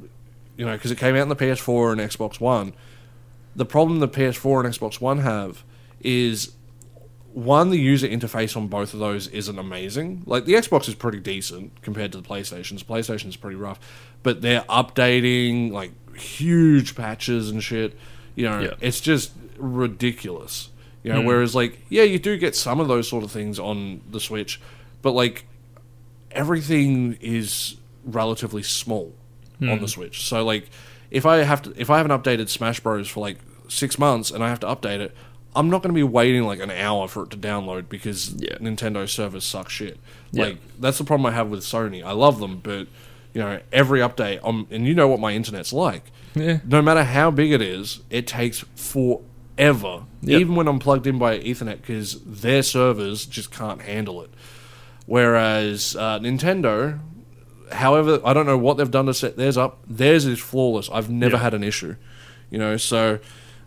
you know because it came out in the ps4 and xbox one. The problem the ps4 and xbox one have is one the user interface on both of those isn't amazing. Like the xbox is pretty decent compared to the playstations. The playstation's pretty rough. But they're updating like huge patches and shit you know Yeah. it's just ridiculous you know hmm. whereas like yeah you do get some of those sort of things on the switch but like everything is relatively small on the hmm. switch so like if i have to if i haven't updated smash bros for like six months and i have to update it i'm not going to be waiting like an hour for it to download because Yeah. nintendo servers suck shit Yeah. like that's the problem i have with sony i love them but you know every update um, and you know what my internet's like Yeah. no matter how big it is, it takes forever, Yep. even when I'm plugged in by Ethernet, because their servers just can't handle it. Whereas uh, Nintendo, however, I don't know what they've done to set theirs up. Theirs is flawless. I've never Yeah. had an issue, you know. So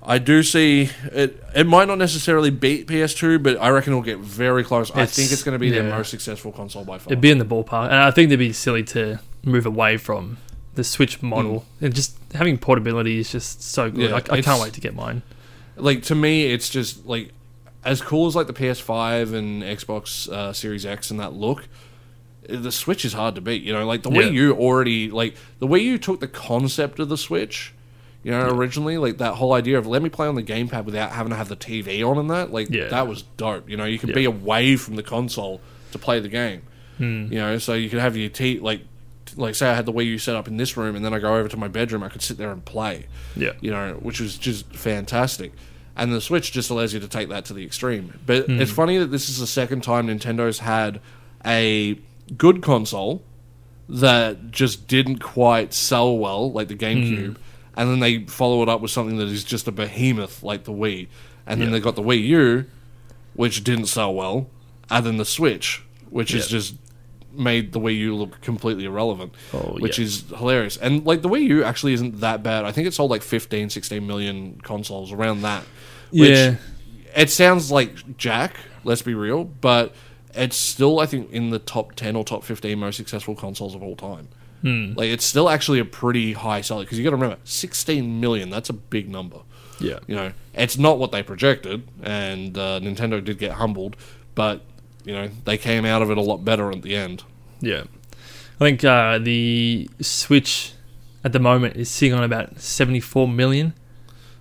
I do see it. It might not necessarily beat PS2, but I reckon it'll get very close. I think it's going to be their most successful console by far. It'd be in the ballpark, and I think they'd be silly to move away from the Switch model. And just having portability is just so good. Hmm. Yeah, I, I can't wait to get mine. like to me it's just like as cool as like the ps5 and xbox uh, series x and that look the switch is hard to beat you know like the Yeah. wii u already like the wii u took the concept of the switch you know originally like that whole idea of let me play on the gamepad without having to have the tv on and that like Yeah. that was dope you know you could Yeah. be away from the console to play the game Hmm. you know so you could have your t like like say i had the wii u set up in this room and then i go over to my bedroom i could sit there and play Yeah. you know, which was just fantastic. And the Switch just allows you to take that to the extreme. But hmm. it's funny that this is the second time Nintendo's had a good console that just didn't quite sell well, like the hmm. GameCube, and then they follow it up with something that is just a behemoth like the Wii. And then Yeah. they got the Wii U, which didn't sell well, and then the Switch, which is just made the Wii U look completely irrelevant, Oh, which yeah. is hilarious. And like the Wii U actually isn't that bad. I think it sold like 15, 16 million consoles around that. Which Yeah. it sounds like Jack, let's be real, but it's still I think in the top 10 or top 15 most successful consoles of all time. Hmm. Like it's still actually a pretty high seller because you got to remember 16 million, that's a big number. Yeah. You know, it's not what they projected, and uh, Nintendo did get humbled, but you know they came out of it a lot better at the end. Yeah. I think uh, the Switch at the moment is sitting on about 74 million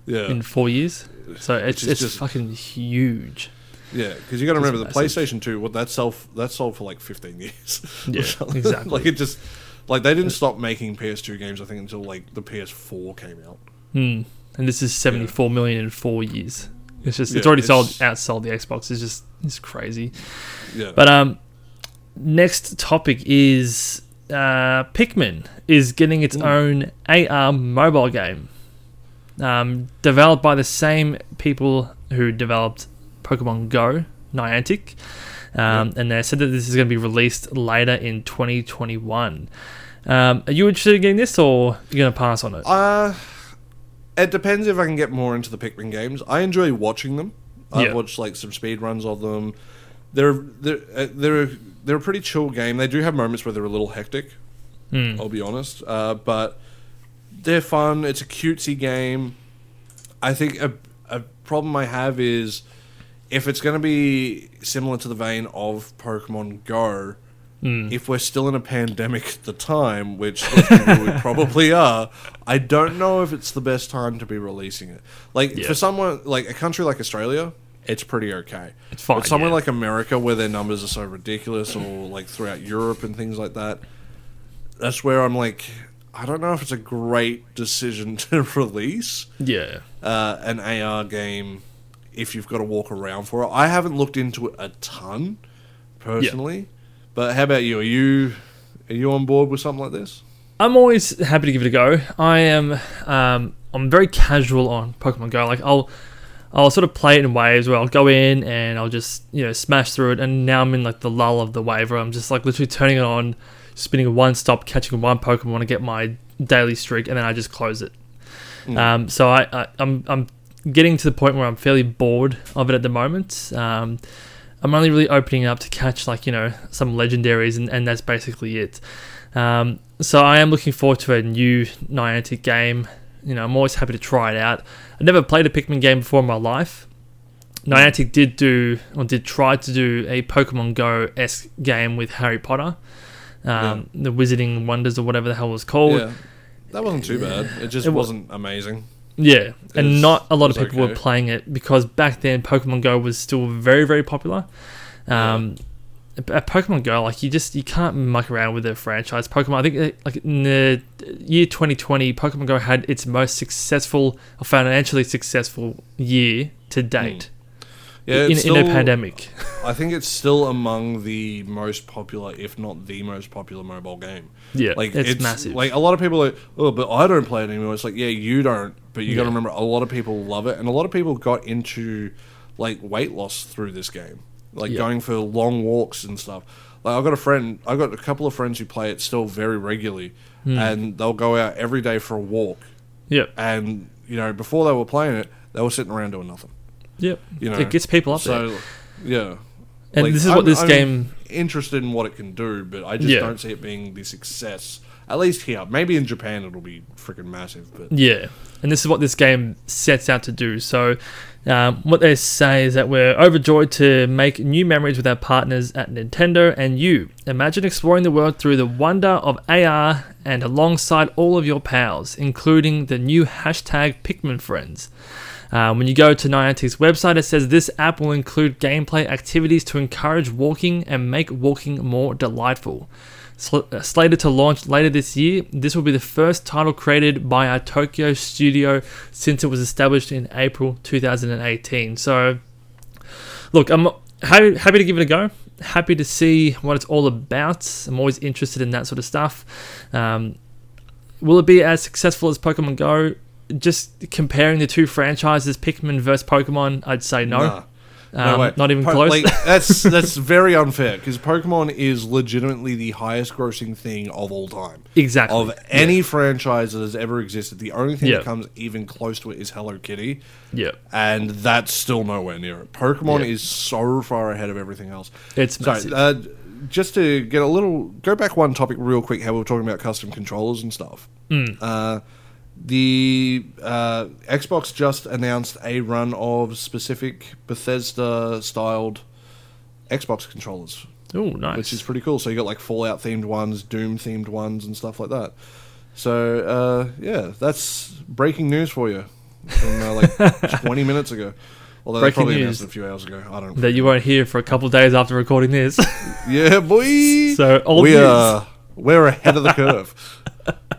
Yeah, in four years. So it's, it's just- fucking huge. yeah, because you got to remember the. PlayStation Two. What that sold that sold for like 15 years. <laughs> Yeah, exactly. like it just Like they didn't stop making PS2 games. I think until like the PS4 came out. Hmm. And this is seventy-four million in four years. It's just it's Yeah, already sold it's- outsold the Xbox. It's just it's crazy. Yeah, But um, next topic is uh, Pikmin is getting its Ooh. own AR mobile game, um, developed by the same people who developed Pokemon Go, Niantic, um, and they said that this is going to be released later in 2021. Um, are you interested in getting this, or you're going to pass on it? Uh, it depends if I can get more into the Pikmin games. I enjoy watching them. I've Yeah. watched like some speed runs of them. They're they're uh, they're they're a pretty chill game. They do have moments where they're a little hectic. Hmm. I'll be honest, uh, but they're fun. It's a cutesy game. I think a a problem I have is if it's going to be similar to the vein of Pokemon Go. Hmm. If we're still in a pandemic at the time, which let's be real, we probably <laughs> are, I don't know if it's the best time to be releasing it. Like Yeah. for someone like a country like Australia, it's pretty okay. It's fine, But somewhere yeah. like America, where their numbers are so ridiculous, or like throughout Europe and things like that, that's where I'm like, I don't know if it's a great decision <laughs> to release Yeah. uh, an AR game if you've got to walk around for it. I haven't looked into it a ton personally, but how about you? Are you are you on board with something like this? I'm always happy to give it a go. I am um, I'm very casual on Pokemon Go. Like I'll I'll sort of play it in waves where I'll go in and I'll just you know smash through it, and now I'm in like the lull of the wave where I'm just like literally turning it on, spinning one stop, catching one Pokemon to get my daily streak, and then I just close it. Mm. Um, so I, I I'm I'm getting to the point where I'm fairly bored of it at the moment. Um, I'm only really opening up to catch like you know some legendaries, and, and that's basically it. Um, so I am looking forward to a new Niantic game. You know, I'm always happy to try it out. I've never played a Pikmin game before in my life. Niantic did do or did try to do a Pokemon Go esque game with Harry Potter, um, the Wizarding Wonders or whatever the hell it was called. yeah, that wasn't too bad. It just It wasn't amazing. Yeah, and not a lot of people were playing it because back then Pokemon Go was still very, very popular. Um, At Pokemon Go, like you just you can't muck around with the franchise. Pokemon, I think, uh, like in the year 2020, Pokemon Go had its most successful, or financially successful year to date Yeah, in, it's in a pandemic. <laughs> I think it's still among the most popular, if not the most popular mobile game. Yeah, Like it's, it's, massive. Like a lot of people are, like, oh, but I don't play it anymore. It's like, yeah, you don't, but you got to remember, a lot of people love it, and a lot of people got into like weight loss through this game, like Yeah. going for long walks and stuff. Like I've got a friend, I've got a couple of friends who play it still very regularly, Hmm. and they'll go out every day for a walk, yep, and you know, before they were playing it, they were sitting around doing nothing. yep. You know, it gets people up there. so yeah. And Like, this is what I'm- this I'm game interested in what it can do, but I just Yeah. don't see it being the success. At least here, maybe in Japan it'll be freaking massive. But Yeah, and this is what this game sets out to do. So, um, what they say is that we're overjoyed to make new memories with our partners at Nintendo and you. Imagine exploring the world through the wonder of AR and alongside all of your pals, including the new hashtag Pikmin Friends. Um, when you go to Niantic's website, it says this app will include gameplay activities to encourage walking and make walking more delightful. Sl- uh, slated to launch later this year, this will be the first title created by our Tokyo studio since it was established in April 2018. So, look, I'm happy, happy to give it a go. Happy to see what it's all about. I'm always interested in that sort of stuff. Um, will it be as successful as Pokemon Go? Just comparing the two franchises, Pikmin versus Pokemon, I'd say no. Nah. Um, way. not even Po- close. Like that's <laughs> that's very unfair because Pokemon is legitimately the highest grossing thing of all time. exactly. Of any franchise that has ever existed, the only thing Yeah. that comes even close to it is Hello Kitty, yeah, and that's still nowhere near it. Pokemon Yeah. is so far ahead of everything else. it's Sorry, uh, just to get a little go back one topic real quick. How we were talking about custom controllers and stuff. Mm. Uh, the uh, Xbox just announced a run of specific Bethesda styled Xbox controllers, oh, nice. which is pretty cool. So you got like Fallout themed ones, Doom themed ones, and stuff like that. So uh, yeah, that's breaking news for you from uh, like <laughs> 20 minutes ago. Although they Breaking probably news. announced it a few hours ago. I don't. Know. That you won't hear for a couple of days after recording this. Yeah, boy. <laughs> so old we news. are We're ahead of the curve. <laughs>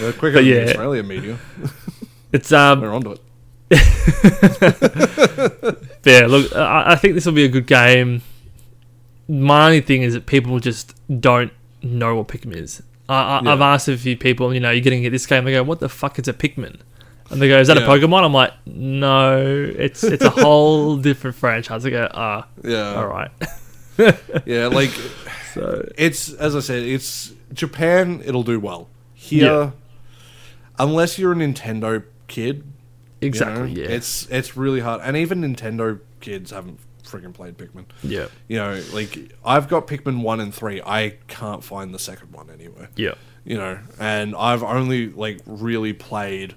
We're quicker But than yeah. the Australian media. It's um We're onto it. <laughs> yeah. Look, I, I think this will be a good game. My only thing is that people just don't know what Pikmin is. I, I, Yeah. I've asked a few people, you know, you're getting at this game. They go, "What the fuck is a Pikmin?" And they go, "Is that Yeah. a Pokemon?" I'm like, "No, it's it's a <laughs> whole different franchise." They go, "Ah, Yeah. all right." Yeah, like <laughs> So it's as I said, it's Japan. It'll do well here, Yeah. unless you're a Nintendo kid. you exactly, know, yeah, It's it's really hard, and even Nintendo kids haven't freaking played Pikmin. yeah, You know, like I've got Pikmin one and three. I can't find the second one anywhere. yeah, You know, and I've only like really played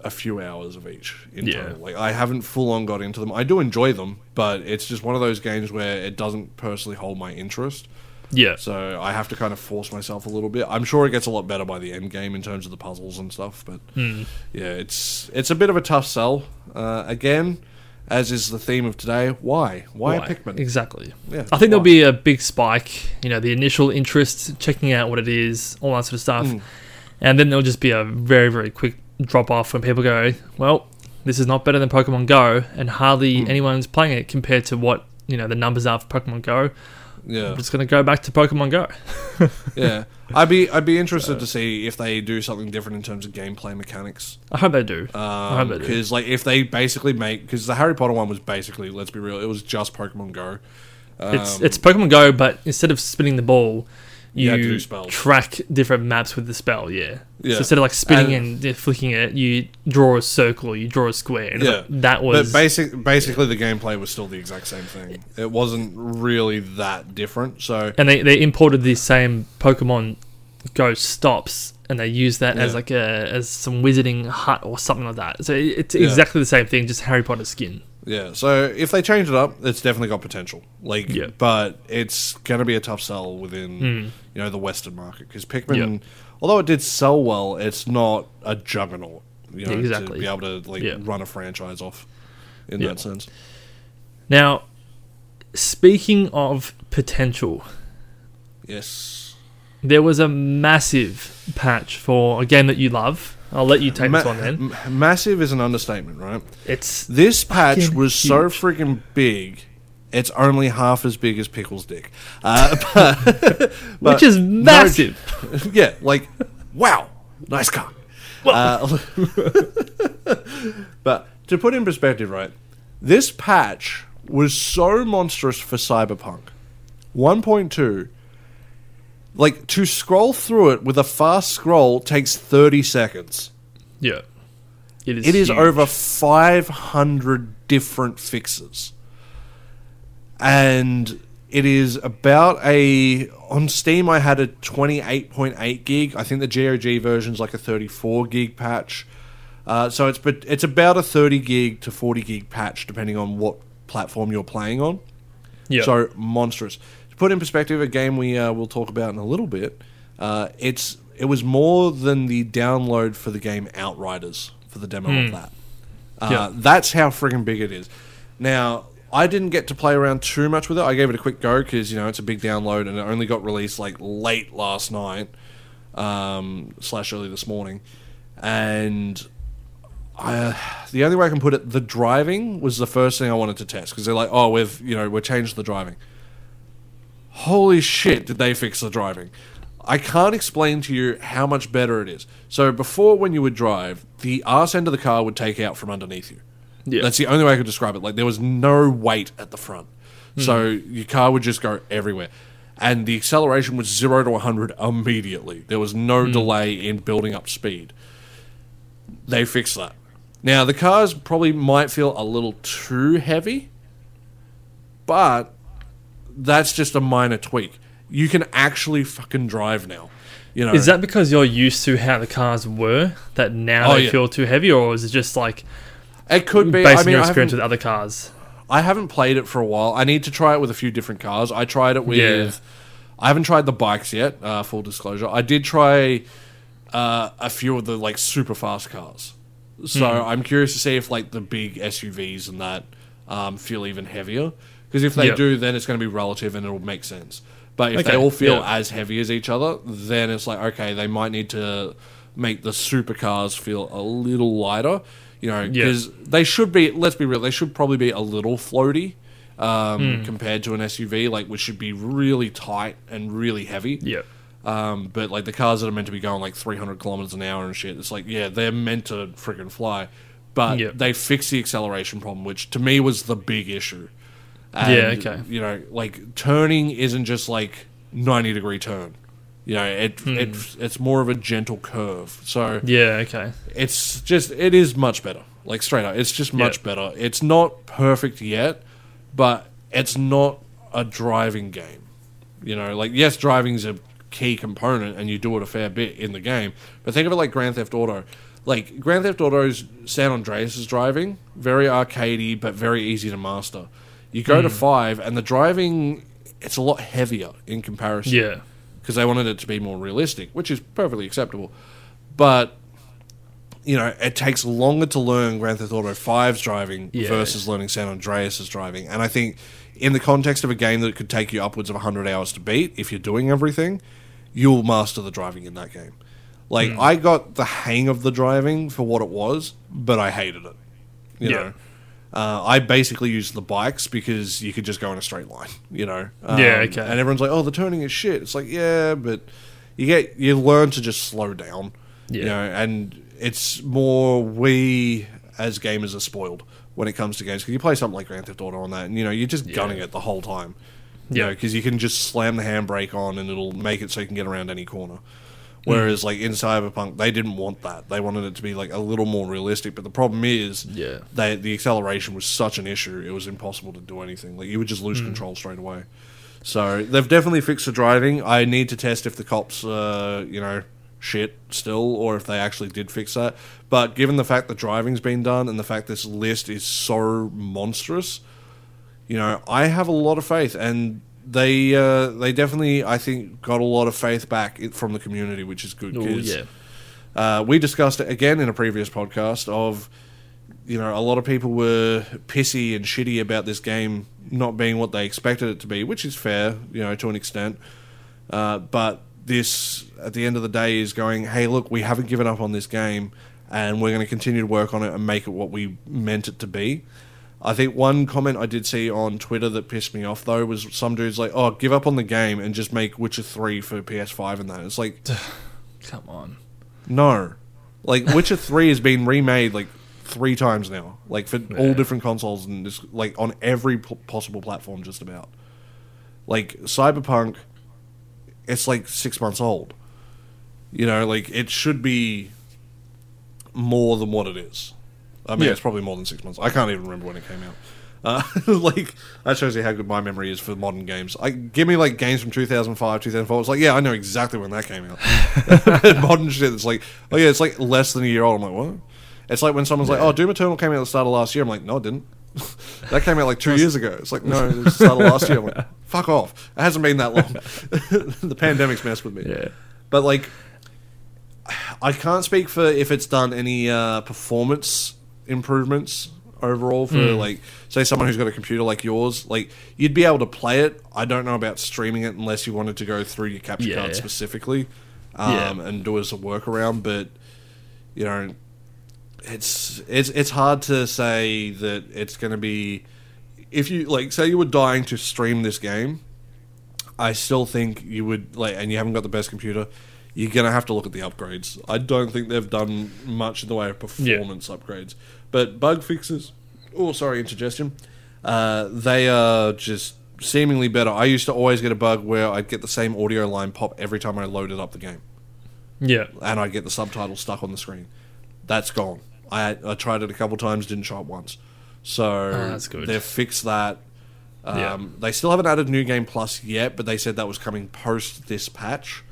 a few hours of each in Yeah. total. Like I haven't full on got into them. I do enjoy them, but it's just one of those games where it doesn't personally hold my interest. Yeah. So I have to kind of force myself a little bit. I'm sure it gets a lot better by the end game in terms of the puzzles and stuff, but Hmm. yeah, it's it's a bit of a tough sell. Uh, again, as is the theme of today, why? Why, a Pikmin? Exactly. Yeah, I think there'll be a big spike. You know, the initial interest, checking out what it is, all that sort of stuff, Mm. and then there'll just be a very very quick drop off when people go, "Well, this is not better than Pokemon Go," and hardly Hmm. anyone's playing it compared to what you know the numbers are for Pokemon Go. Yeah. I'm just gonna go back to Pokemon Go. <laughs> yeah, I'd be I'd be interested to see if they do something different in terms of gameplay mechanics. I hope they do. I hope they do. Because like if they basically make because the Harry Potter one was basically let's be real, it was just Pokemon Go. It's Um, it's Pokemon Go, but instead of spinning the ball, You you, do spells. track different maps with the spell. Yeah. Yeah. So instead of like spinning And- and, flicking it, you draw a circle, or you draw a square. Yeah. like, that but was basic basically the gameplay was still the exact same thing. It wasn't really that different. So and they, they imported the same Pokemon Go stops and they used that as like a as some wizarding hut or something like that. So it's Yeah. exactly the same thing, just Harry Potter skin. Yeah, so if they change it up, it's definitely got potential. Like, Yeah. but it's going to be a tough sell within Mm. you know the Western market because Pikmin, although it did sell well, it's not a juggernaut. You know, Exactly. to be able to like run a franchise off in that sense. Now, speaking of potential, Yes. there was a massive patch for a game that you love. I'll let you take Ma- this one then. m- massive is an understatement, right? It's This patch was so freaking big. It's only half as big as Pickle's dick, uh, <laughs> but, <laughs> which is massive. <laughs> yeah, like wow, nice cock. Uh, but to put in perspective, right, this patch was so monstrous for Cyberpunk 1.2. Like to scroll through it with a fast scroll takes 30 seconds. yeah, it is. It is huge. over 500 different fixes. And it is about a. On Steam, I had a 28.8 gig. I think the GOG version's like a 34 gig patch. Uh, so it's but it's about a 30 gig to 40 gig patch, depending on what platform you're playing on. Yeah. So monstrous. Put in perspective, a game we uh, will talk about in a little bit. Uh, it's it was more than the download for the game Outriders for the demo of that. Uh, Yeah. That's how friggin' big it is. Now I didn't get to play around too much with it. I gave it a quick go because you know it's a big download and it only got released like late last night um, slash early this morning, and I, the only way I can put it, the driving was the first thing I wanted to test because they're like, oh, we've you know we've changed the driving. Holy shit! Did they fix the driving? I can't explain to you how much better it is. So before, when you would drive, the arse end of the car would take out from underneath you. Yeah. That's the only way I could describe it. Like there was no weight at the front, hmm. so your car would just go everywhere, and the acceleration was zero to one hundred immediately. There was no hmm. delay in building up speed. They fixed that. Now the cars probably might feel a little too heavy, but that's just a minor tweak. You can actually fucking drive now. You know, Is that because you're used to how the cars were that now Oh, they yeah. feel too heavy, or is it just like it could be based I on your experience with other cars? I haven't played it for a while. I need to try it with a few different cars. I tried it with. Yeah. I haven't tried the bikes yet. Uh, full disclosure, I did try uh, a few of the like super fast cars. So Hmm. I'm curious to see if like the big SUVs and that um, feel even heavier. Because if they Yep. do, then it's going to be relative and it'll make sense. But if they all feel yeah. as heavy as each other, then it's like okay, they might need to make the supercars feel a little lighter. You know, Yeah. because they should be. Let's be real. They should probably be a little floaty um, compared to an SUV, like which should be really tight and really heavy. Yeah. Um, but like the cars that are meant to be going like 300 kilometers an hour and shit, it's like yeah, they're meant to freaking fly, but Yeah. they fixed the acceleration problem, which to me was the big issue. And, Yeah, okay. You know, like turning isn't just like 90 degree turn. You know, it, Hmm. it it's more of a gentle curve. So Yeah. Okay. it's just it is much better. Like straight up, it's just much Yeah. better. It's not perfect yet, but it's not a driving game. You know, like yes, driving's a key component, and you do it a fair bit in the game. But think of it like Grand Theft Auto. Like Grand Theft Auto's San Andreas' is driving, very arcadey but very easy to master. You go Hmm. to five, and the driving it's a lot heavier in comparison Yeah. because they wanted it to be more realistic, which is perfectly acceptable. But you know, it takes longer to learn Grand Theft Auto 5's driving Yeah. versus learning San Andreas' driving. And I think in the context of a game that could take you upwards of 100 hours to beat, if you're doing everything, you'll master the driving in that game. Like, Hmm. I got the hang of the driving for what it was, but I hated it. You Yeah. know? Uh, I basically used the bikes because you could just go in a straight line, you know. Um, Yeah, okay. And everyone's like, "Oh, the turning is shit." It's like, yeah, but you get you learn to just slow down, you know. And it's more we as gamers are spoiled when it comes to games because you play something like Grand Theft Auto on that, and you know you're just gunning it the whole time, you Yeah. because you can just slam the handbrake on and it'll make it so you can get around any corner. Whereas, like in Cyberpunk, they didn't want that. They wanted it to be like a little more realistic. But the problem is, Yeah. they, the acceleration was such an issue; it was impossible to do anything. Like you would just lose control straight away. So they've definitely fixed the driving. I need to test if the cops, uh, you know, shit still, or if they actually did fix that. But given the fact that driving's been done and the fact this list is so monstrous, you know, I have a lot of faith, and they uh, they definitely, I think, got a lot of faith back from the community, which is good. Oh 'cause, yeah. uh, we discussed it again in a previous podcast of, you know, a lot of people were pissy and shitty about this game not being what they expected it to be, which is fair, you know, to an extent. Uh, but this, at the end of the day, is going, hey, look, we haven't given up on this game, and we're going to continue to work on it and make it what we meant it to be. I think one comment I did see on Twitter that pissed me off though was some dudes like, "Oh, give up on the game and just make Witcher three for PS5 and that." It's like, <sighs> Come on. no. Like Witcher 3 has been remade like three times now, like for all different consoles and just like on every p- possible platform just about. Like Cyberpunk it's like 6 months old. You know, like it should be more than what it is. I mean, Yeah. it's probably more than 6 months. I can't even remember when it came out. Uh, <laughs> like that shows you how good my memory is for modern games. I give me like games from 2005, 2004. It's like, yeah, I know exactly when that came out. <laughs> <laughs> modern shit. It's like, oh yeah, it's like less than a year old. I'm like, what? It's like when someone's like, oh, Doom Eternal came out at the start of last year. I'm like, no, it didn't. that came out like two years ago. It's like, no, it was the start of last year. I'm like, fuck off. It hasn't been that long. the pandemic's messed with me. Yeah. But like, I can't speak for if it's done any uh, performance improvements overall for Hmm. like say someone who's got a computer like yours like you'd be able to play it i don't know about streaming it unless you wanted to go through your capture Yeah. card specifically um, Yeah. and do as a workaround but you know it's it's it's hard to say that it's going to be if you like say you were dying to stream this game I still think you would like, and you haven't got the best computer. You're gonna have to look at the upgrades. I don't think they've done much in the way of performance upgrades, but bug fixes. Oh, sorry, indigestion. Uh, they are just seemingly better. I used to always get a bug where I'd get the same audio line pop every time I loaded up the game, Yeah. and I'd get the subtitles stuck on the screen. That's gone. I I tried it a couple times, didn't show up once. So Oh, that's good. they've fixed that. Um, Yeah. They still haven't added New Game Plus yet, but they said that was coming post this patch.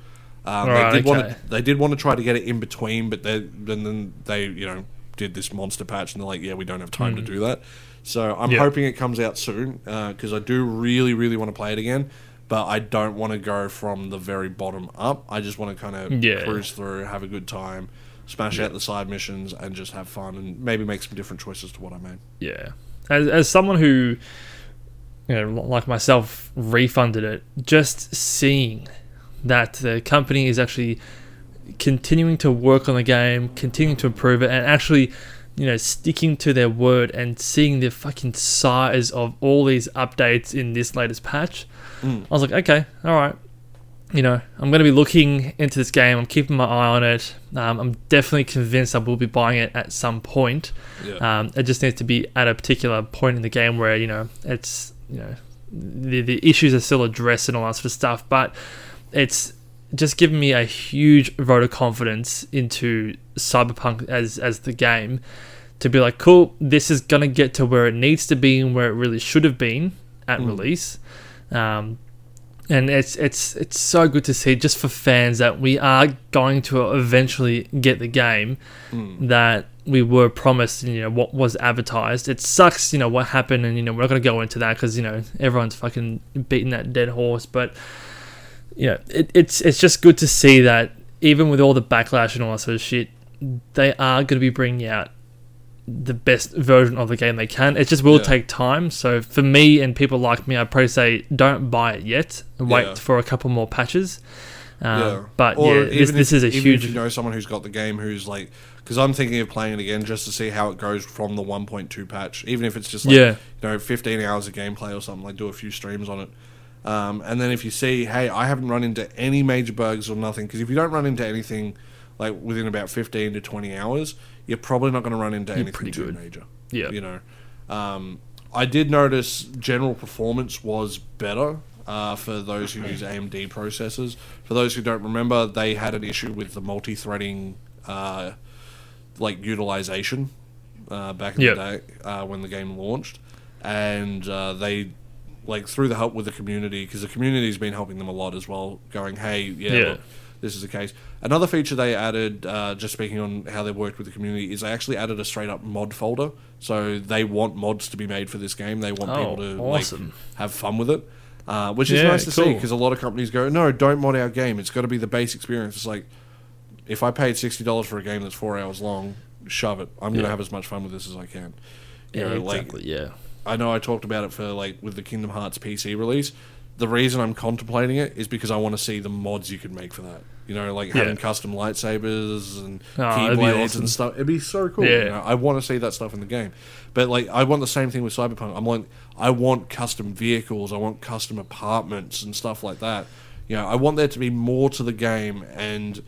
Um, Right, they did want to. They did want to try to get it in between, but they, then then they you know did this monster patch, and they're like, yeah, we don't have time to do that. So I'm Hmm. Yeah. hoping it comes out soon because I do really really want to play it again, but I don't want to go from the very bottom up. I just want to kind of Yeah. cruise through, have a good time, smash out the side missions, and just have fun, and maybe make some different choices to what I made. Yeah. As, as someone who you know, like myself, refunded it. Just seeing that the company is actually continuing to work on the game, continuing to improve it, and actually, you know, sticking to their word and seeing the fucking size of all these updates in this latest patch, Mm. I was like, okay, all right. You know, I'm going to be looking into this game. I'm keeping my eye on it. Um, I'm definitely convinced I will be buying it at some point. Yeah. Um, it just needs to be at a particular point in the game where you know it's you know the the issues are still addressed and all that sort of stuff. But it's just given me a huge vote of confidence into Cyberpunk as as the game to be like, cool, this is gonna get to where it needs to be and where it really should have been at Mm. release. Um, and it's it's it's so good to see just for fans that we are going to eventually get the game Mm. that we were promised and, you know what was advertised it sucks you know what happened and you know we're not going to go into that because you know everyone's fucking beating that dead horse but know it, it's it's just good to see that even with all the backlash and all that sort of shit they are going to be bringing out the best version of the game they can it just will Yeah. take time so for me and people like me i'd probably say don't buy it yet wait Yeah. for a couple more patches um, yeah. but Or yeah this, even this is a huge If you know someone who's got the game who's like, because I'm thinking of playing it again just to see how it goes from the 1.2 patch, even if it's just like Yeah. you know 15 hours of gameplay or something. Like do a few streams on it. Um, and then if you see, hey, I haven't run into any major bugs or nothing, because if you don't run into anything like within about 15 to 20 hours, you're probably not going to run into anything too good. major. yeah You know, um, I did notice general performance was better uh, for those who use AMD processors. For those who don't remember, they had an issue with the multi-threading, uh, like utilization, uh, back in Yep. the day uh, when the game launched, and uh, they. Like through the help with the community, because the community's been helping them a lot as well. Going, hey, yeah, Yeah. look, this is the case. Another feature they added, uh, just speaking on how they worked with the community, is they actually added a straight up mod folder. So they want mods to be made for this game. They want Oh, people to awesome. like have fun with it, uh, which is Yeah, nice to see because a lot of companies go, no, don't mod our game. It's got to be the base experience. It's like if I paid sixty dollars for a game that's four hours long, shove it. I'm Yeah. gonna have as much fun with this as I can. You yeah know, like exactly yeah I know I talked about it for like with the Kingdom Hearts PC release. The reason I'm contemplating it is because I want to see the mods you could make for that. You know, like having Yeah. custom lightsabers and Oh, keyblades awesome. and stuff. It'd be so cool. Yeah. You know? I want to see that stuff in the game. But like, I want the same thing with Cyberpunk. I'm like, I want custom vehicles. I want custom apartments and stuff like that. You know, I want there to be more to the game, and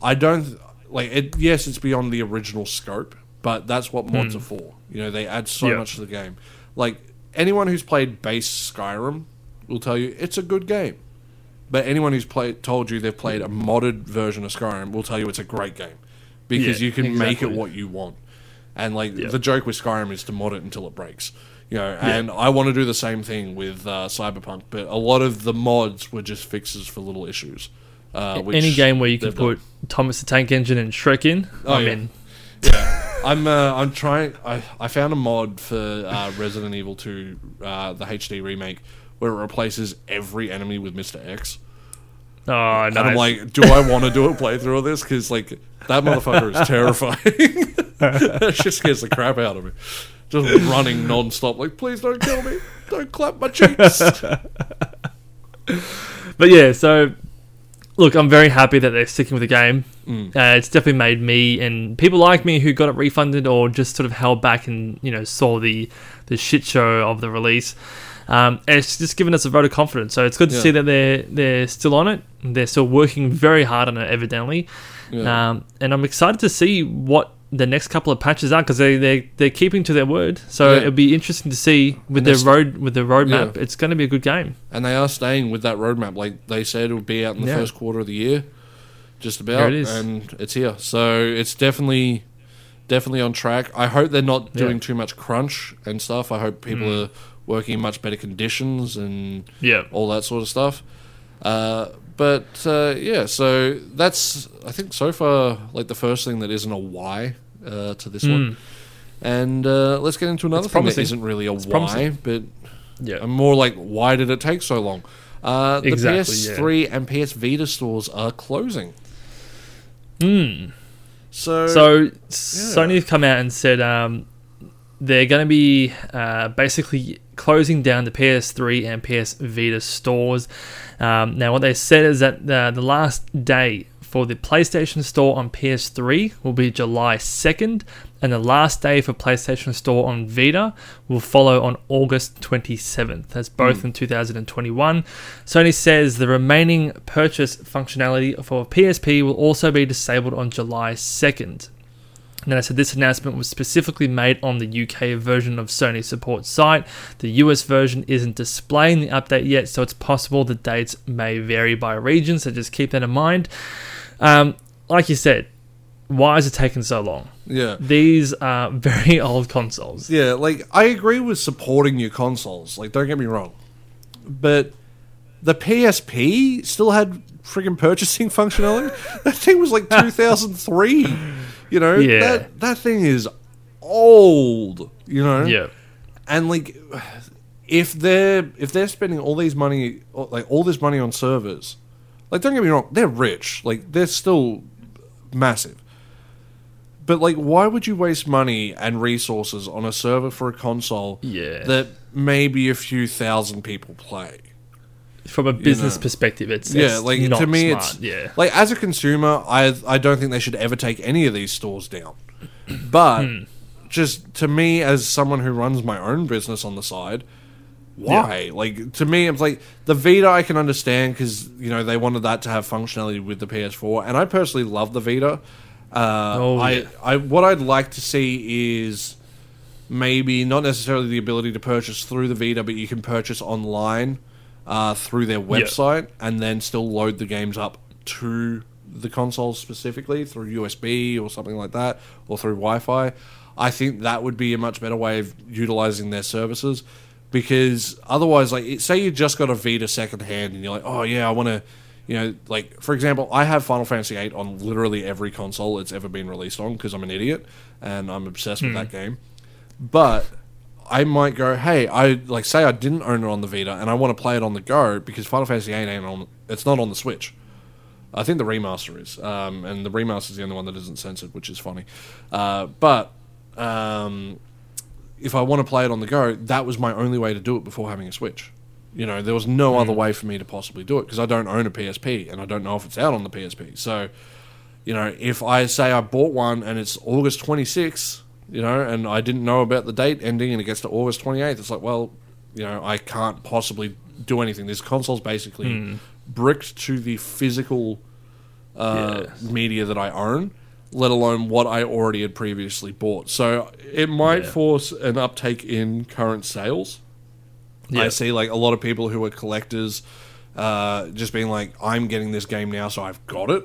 I don't like it. Yes, it's beyond the original scope, but that's what mods hmm. are for. You know, they add so. Yeah. much to the game. Like anyone who's played base Skyrim will tell you it's a good game. But anyone who's played told you they've played a modded version of Skyrim will tell you it's a great game because Yeah, you can make it what you want. And like Yeah. the joke with Skyrim is to mod it until it breaks. You know, and I want to do the same thing with uh, Cyberpunk, but a lot of the mods were just fixes for little issues. Uh, which any game where you can they've done. put Thomas the Tank Engine and Shrek in Oh, I'm yeah. in Yeah, I'm. Uh, I'm trying. I, I found a mod for uh, Resident Evil 2, uh, the HD remake, where it replaces every enemy with Mister X. oh nice. And I'm like, do I want to do a playthrough of this? Because like that motherfucker is terrifying. <laughs> it just scares the crap out of me. Just running non-stop, like, please don't kill me. Don't clap my cheeks. <laughs> But yeah, so look, I'm very happy that they're sticking with the game. Mm. Uh, it's definitely made me and people like me who got it refunded or just sort of held back and you know saw the the shit show of the release. Um, it's just given us a vote of confidence. So it's good to Yeah. see that they're they're still on it. They're still working very hard on it, evidently. Yeah. Um, and I'm excited to see what the next couple of patches are because they they they're keeping to their word. So Yeah. it'll be interesting to see with their road with the roadmap. Yeah. It's going to be a good game. and they are staying with that roadmap. Like they said, it would be out in the Yeah. first quarter of the year, just about. There it is. And it's here. So it's definitely, definitely on track. I hope they're not doing too much crunch and stuff. I hope people Mm. are working in much better conditions and Yeah. all that sort of stuff. Uh, but uh, yeah, so that's I think so far like the first thing that isn't a why uh, to this one. Mm. And uh, let's get into another It's thing that promising. isn't really a It's why, promising. but Yeah. More like why did it take so long? Uh, the Exactly, PS3 and PS Vita stores are closing. Mm. So, So Sony have come out and said um, they're going to be uh, basically closing down the PS3 and PS Vita stores. Um, now, what they said is that uh, the last day for the PlayStation Store on PS3 will be July 2nd, and the last day for PlayStation Store on Vita will follow on August 27th. That's both in 2021. Sony says the remaining purchase functionality for PSP will also be disabled on July 2nd. And I said this announcement was specifically made on the UK version of Sony support site. The US version isn't displaying the update yet, so it's possible the dates may vary by region, so just keep that in mind. Um, like you said, why is it taking so long? Yeah. These are <laughs> very old consoles. Yeah, like I agree with supporting your consoles. Like, don't get me wrong, but the PSP still had friggin' purchasing <laughs> functionality. that thing was like <laughs> 2003. You know, Yeah. that that thing is old. You know, Yeah. and like if they're if they're spending all these money like all this money on servers, like don't get me wrong, they're rich. Like they're still massive. But like, why would you waste money and resources on a server for a console Yeah. that maybe a few thousand people play? From a business know. perspective, it's Yeah, it's like to me, smart. it's yeah. like as a consumer, I I don't think they should ever take any of these stores down. But Hmm. just to me, as someone who runs my own business on the side, why? Like to me, it's like the Vita. I can understand because you know they wanted that to have functionality with the PS4, and I personally love the Vita. Uh, Oh, I, yeah. I what I'd like to see is maybe not necessarily the ability to purchase through the Vita, but you can purchase online uh, through their website and then still load the games up to the console specifically through USB or something like that, or through Wi-Fi. I think that would be a much better way of utilizing their services because otherwise, like, say you just got a Vita secondhand and you're like, oh yeah, I want to. You know, like for example, I have Final Fantasy VIII on literally every console it's ever been released on because I'm an idiot and I'm obsessed with that game. But I might go, hey, I like say I didn't own it on the Vita and I want to play it on the go because Final Fantasy VIII ain't on. It's not on the Switch. I think the remaster is, um, and the remaster is the only one that isn't censored, which is funny. Uh, but um, if I want to play it on the go, that was my only way to do it before having a Switch. You know, there was no other way for me to possibly do it because I don't own a PSP and I don't know if it's out on the PSP. So, you know, if I say I bought one and it's August 26th, you know, and I didn't know about the date ending and it gets to August 28th, it's like, well, you know, I can't possibly do anything. This console's basically bricked to the physical uh, Yes. media that I own, let alone what I already had previously bought. So it might Yeah. force an uptake in current sales. I Yeah. see like a lot of people who are collectors uh, just being like, I'm getting this game now, so I've got it.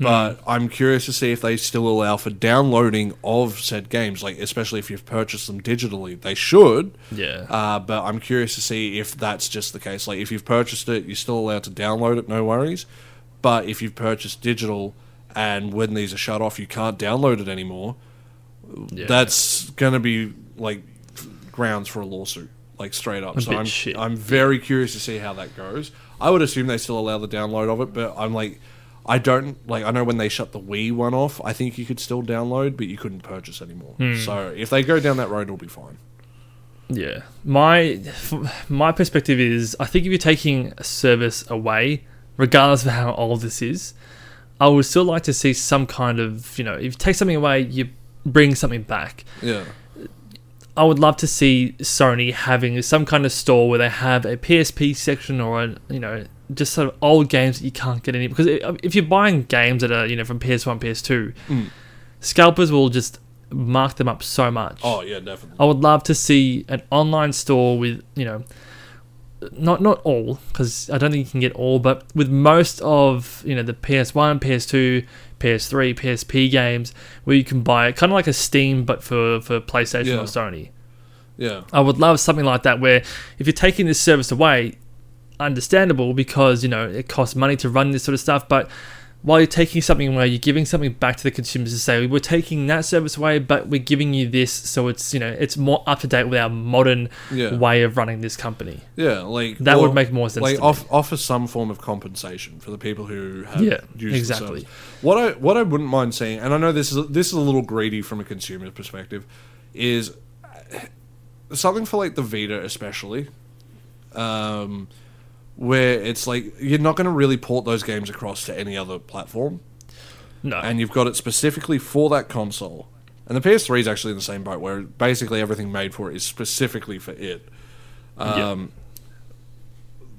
But I'm curious to see if they still allow for downloading of said games, like especially if you've purchased them digitally. They should, Yeah. uh, but I'm curious to see if that's just the case. Like if you've purchased it, you're still allowed to download it, no worries. But if you've purchased digital and when these are shut off, you can't download it anymore. yeah. That's going to be like grounds for a lawsuit, like straight up. A so I'm shit. I'm very curious to see how that goes. I would assume they still allow the download of it, but I'm like. I don't like. I know when they shut the Wii one off, I think you could still download, but you couldn't purchase anymore. Hmm. So if they go down that road, it'll be fine. Yeah, my my perspective is I think if you're taking a service away, regardless of how old this is, I would still like to see some kind of you know if you take something away, you bring something back. Yeah, I would love to see Sony having some kind of store where they have a PSP section or a you know just sort of old games that you can't get any because if you're buying games that are you know from PS1, PS2, Mm. scalpers will just mark them up so much. Oh yeah, definitely. I would love to see an online store with you know, not not all because I don't think you can get all, but with most of you know the PS1, PS2, PS3, PSP games where you can buy it, kind of like a Steam but for for PlayStation Yeah. or Sony. Yeah, I would love something like that where if you're taking this service away, understandable because you know it costs money to run this sort of stuff, but while you're taking something away, you're giving something back to the consumers to say we're taking that service away, but we're giving you this, so it's you know it's more up to date with our modern yeah, way of running this company. yeah. Like That or, would make more sense. like off, offer some form of compensation for the people who have Yeah, exactly. What I what I wouldn't mind seeing, and I know this is this is a little greedy from a consumer perspective, is something for like the Vita, especially, um, where it's like you're not going to really port those games across to any other platform, No. and you've got it specifically for that console. And the PS3 is actually in the same boat, where basically everything made for it is specifically for it. Um,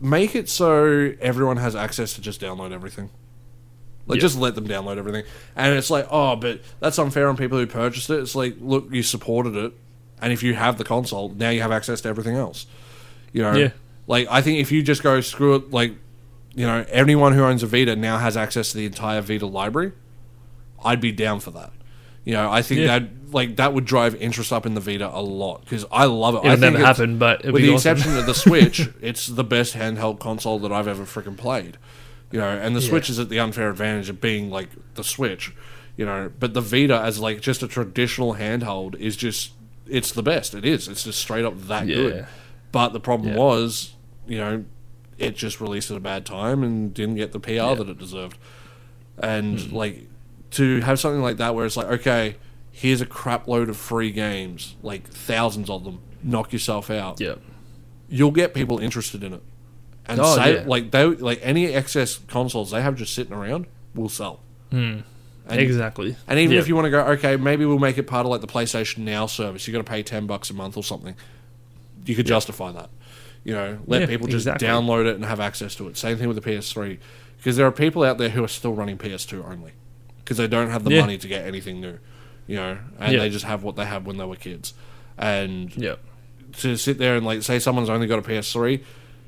Make it so everyone has access to just download everything. Like, Yeah. just let them download everything. And it's like, oh, but that's unfair on people who purchased it. It's like, look, you supported it, and if you have the console, now you have access to everything else. You know, Yeah. Like I think if you just go screw it, like, you know, anyone who owns a Vita now has access to the entire Vita library. I'd be down for that. You know, I think Yeah. that like that would drive interest up in the Vita a lot because I love it. It'll I never happen, but with be the awesome. exception of the <laughs> Switch, it's the best handheld console that I've ever freaking played. You know, and the Yeah. Switch is at the unfair advantage of being like the Switch. You know, but the Vita as like just a traditional handheld is just it's the best. It is. It's just straight up that Yeah. good. But the problem was, you know, it just released at a bad time and didn't get the PR that it deserved. And Hmm. like to have something like that where it's like, okay, here's a crap load of free games, like thousands of them. Knock yourself out Yeah. you'll get people interested in it. And Oh, say, yeah. like they like any excess consoles they have just sitting around will sell. And, exactly. And even Yeah. if you want to go, okay, maybe we'll make it part of like the PlayStation Now service. You got to pay ten bucks a month or something. You could justify that. You know, let Yeah, people just exactly. download it and have access to it. Same thing with the PS3, because there are people out there who are still running PS2 only because they don't have the Yeah. money to get anything new. You know, and Yeah. they just have what they had when they were kids. And Yeah. to sit there and like say someone's only got a PS3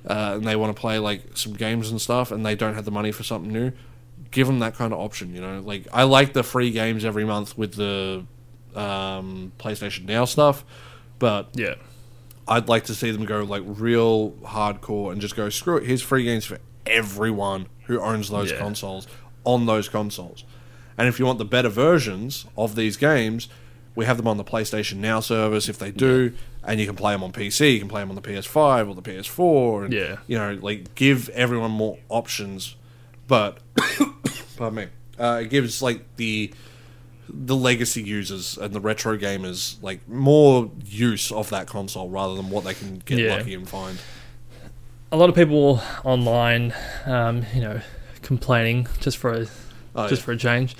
uh, and they want to play like some games and stuff and they don't have the money for something new, give them that kind of option. You know, like I like the free games every month with the um, PlayStation Now stuff, but Yeah. I'd like to see them go like real hardcore and just go screw it. Here's free games for everyone who owns those Yeah. consoles on those consoles. And if you want the better versions of these games, we have them on the PlayStation Now service if they do, and you can play them on PC. You can play them on the PS5 or the PS4. And, Yeah. You know, like give everyone more options, but <coughs> pardon me, uh, it gives like the the legacy users and the retro gamers like more use of that console rather than what they can get Yeah. lucky and find. A lot of people online, um, you know, complaining just for a Oh, just yeah. for a change.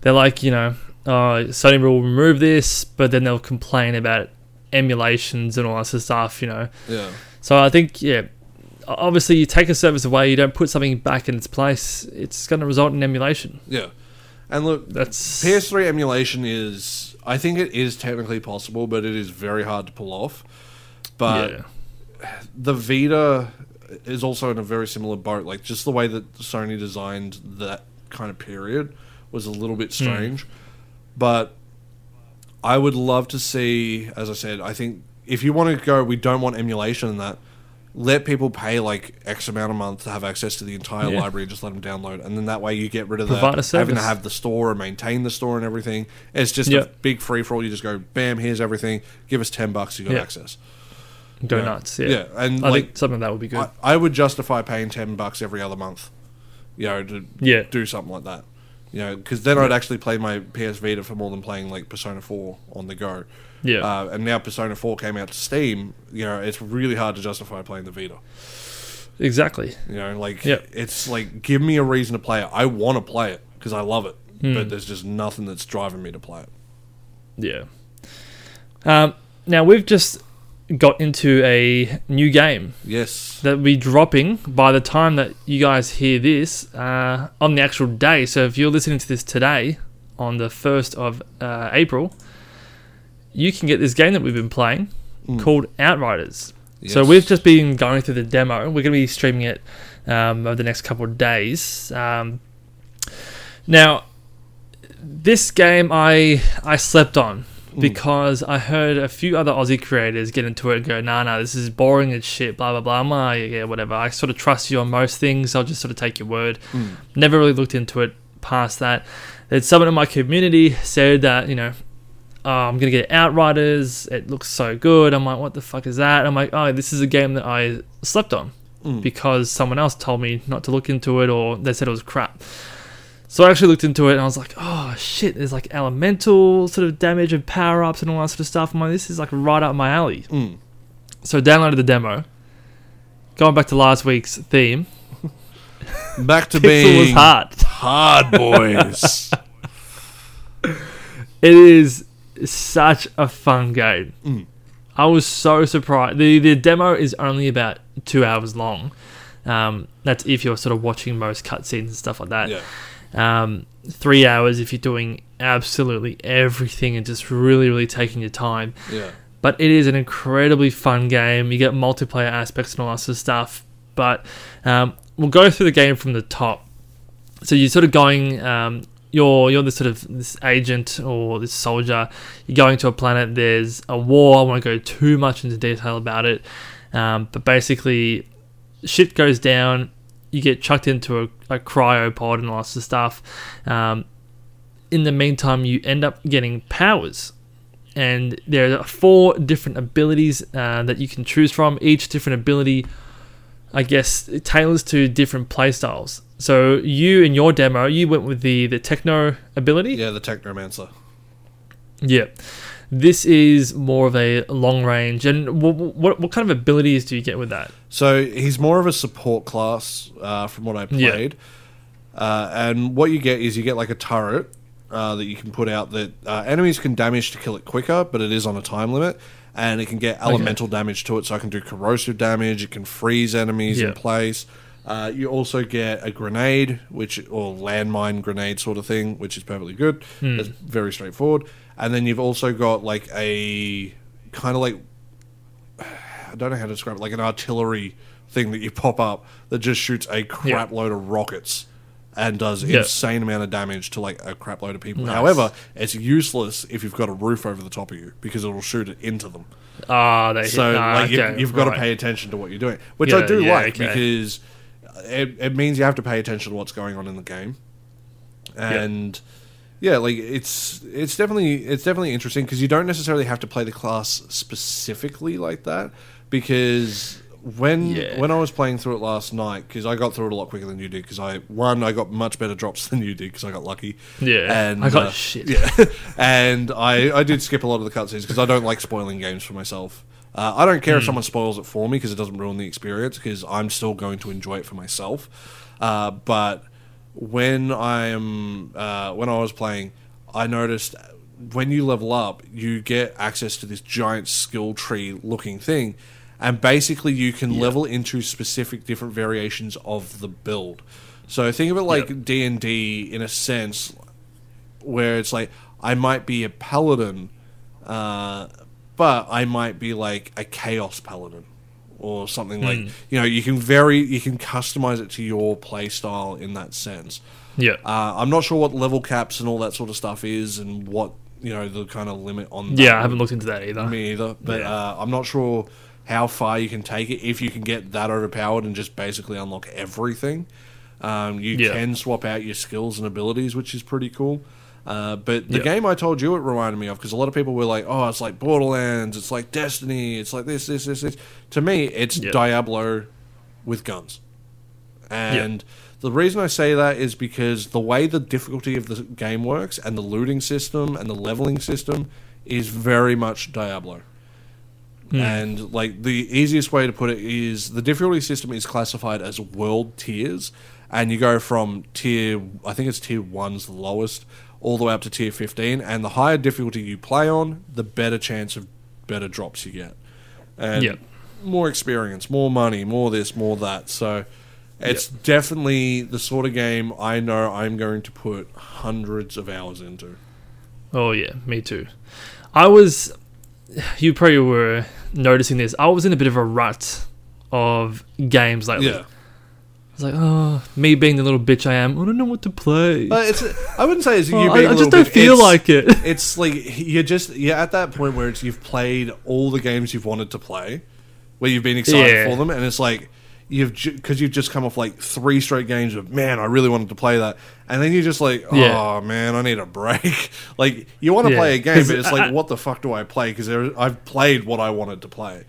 They're like, you know, uh, Sony will remove this, but then they'll complain about emulations and all that sort of stuff, you know. yeah, So I think, yeah, obviously you take a service away, you don't put something back in its place, it's going to result in emulation. yeah. And look, That's PS3 emulation is, I think it is technically possible, but it is very hard to pull off. But yeah, the Vita is also in a very similar boat. Like just the way that Sony designed that kind of period was a little bit hmm. strange. But I would love to see, as I said, I think if you want to go, we don't want emulation in that. Let people pay like X amount a month to have access to the entire Yeah. library and just let them download, and then that way you get rid of Provide that having to have the store and maintain the store and everything. It's just a big free for all. You just go, bam, here's everything. Give us ten bucks, you got Yeah. access. go Yeah. nuts. Yeah, Yeah, and I like think something like that would be good. I, I would justify paying ten bucks every other month, you know, to yeah, do something like that. You know, because then I'd actually play my PS Vita for more than playing like Persona Four on the go. Yeah, Uh, and now Persona Four came out to Steam. You know, it's really hard to justify playing the Vita. exactly. You know, like Yep. it's like give me a reason to play it. I want to play it because I love it, Hmm. but there's just nothing that's driving me to play it. Yeah. Um, now we've just got into a new game Yes. that will be dropping by the time that you guys hear this uh, on the actual day. So if you're listening to this today, on the 1st of uh, April, you can get this game that we've been playing Mm. called Outriders. So we've just been going through the demo. We're going to be streaming it um, over the next couple of days. Um, now, this game I I slept on Mm. because I heard a few other Aussie creators get into it and go, nah, nah, this is boring as shit, blah, blah, blah. I'm like, yeah, whatever. I sort of trust you on most things. I'll just sort of take your word. Mm. Never really looked into it past that. Then someone in my community said that, you know, oh, I'm going to get Outriders. It looks so good. I'm like, what the fuck is that? I'm like, oh, this is a game that I slept on Mm. because someone else told me not to look into it or they said it was crap. So I actually looked into it and I was like, oh shit, there's like elemental sort of damage and power ups and all that sort of stuff. I'm like, this is like right up my alley. Mm. So I downloaded the demo. Going back to last week's theme, <laughs> Back to <laughs> being hard. hard boys. <laughs> It is such a fun game. Mm. I was so surprised. The the demo is only about two hours long. Um, that's if you're sort of watching most cutscenes and stuff like that. yeah. Um, three hours if you're doing absolutely everything and just really, really taking your time. Yeah. But it is an incredibly fun game. You get multiplayer aspects and all that sort of stuff. But um, we'll go through the game from the top. So you're sort of going. You're you're this sort of this agent or this soldier. You're going to a planet. There's a war. I won't go too much into detail about it. Um, but basically, shit goes down. You get chucked into a, a cryopod and all that sort of stuff. Um, in the meantime, you end up getting powers and there are four different abilities uh, that you can choose from. Each different ability, I guess, tailors to different playstyles. So you in your demo, you went with the the techno ability. Yeah, the Technomancer. Yeah. This is more of a long range. And what, what what kind of abilities do you get with that? So he's more of a support class uh, from what I Yeah. played. Uh, and what you get is you get like a turret uh, that you can put out that uh, enemies can damage to kill it quicker, but it is on a time limit. And it can get elemental damage to it, so I can do corrosive damage. It can freeze enemies Yeah. in place. Uh, you also get a grenade, which or landmine grenade sort of thing, which is perfectly good. Hmm. It's very straightforward. And then you've also got like a kind of like I don't know how to describe it, like an artillery thing that you pop up that just shoots a crap load of rockets and does Yeah. insane amount of damage to like a crap load of people. Nice. However, it's useless if you've got a roof over the top of you because it'll shoot it into them. Ah, they hit. So ah, like okay, you've, you've got to pay attention to what you're doing, which I do yeah, like okay. because it, it means you have to pay attention to what's going on in the game, and yeah, like it's it's definitely it's definitely interesting because you don't necessarily have to play the class specifically like that because when Yeah. when I was playing through it last night because I got through it a lot quicker than you did because I one I got much better drops than you did because I got lucky Yeah, and I got uh, shit. <laughs> yeah and I I did skip a lot of the cutscenes because I don't like spoiling games for myself. Uh, I don't care if someone spoils it for me because it doesn't ruin the experience because I'm still going to enjoy it for myself. Uh, but when I am uh, when I was playing, I noticed when you level up, you get access to this giant skill tree looking thing, and basically you can level into specific different variations of the build. So think of it like D and D in a sense, where it's like I might be a paladin, uh, but I might be like a chaos paladin or something like you know you can very you can customize it to your playstyle in that sense. Yeah. Uh, I'm not sure what level caps and all that sort of stuff is and what you know the kind of limit on. that yeah, I haven't looked into that either. me either. But Yeah. uh, I'm not sure how far you can take it if you can get that overpowered and just basically unlock everything. Um, you Yeah. can swap out your skills and abilities, which is pretty cool. Uh, but the Yeah. game I told you it reminded me of because a lot of people were like, "Oh, it's like Borderlands, it's like Destiny, it's like this, this, this, this." To me, it's Yeah. Diablo with guns. And the reason I say that is because the way the difficulty of the game works and the looting system and the leveling system is very much Diablo. And like the easiest way to put it is the difficulty system is classified as world tiers, and you go from tier I think it's tier one's the lowest, all the way up to tier fifteen, and the higher difficulty you play on, the better chance of better drops you get, and Yep. more experience, more money, more this, more that. So it's definitely the sort of game I know I'm going to put hundreds of hours into. Oh yeah, me too. I was. You probably were noticing this. I was in a bit of a rut of games lately. Yeah. I was like, oh, me being the little bitch I am. I don't know what to play. But it's I wouldn't say it's <laughs> oh, you Oh, being I, I just don't bit- feel it's- like it. <laughs> it's like you're just you're at that point where it's you've played all the games you've wanted to play, where you've been excited Yeah. for them, and it's like you've because you've just come off like three straight games of man, I really wanted to play that, and then you're just like, oh Yeah. man, I need a break. <laughs> like you want to Yeah. play a game, but it's I- like, what the fuck do I play? Because I've played what I wanted to play.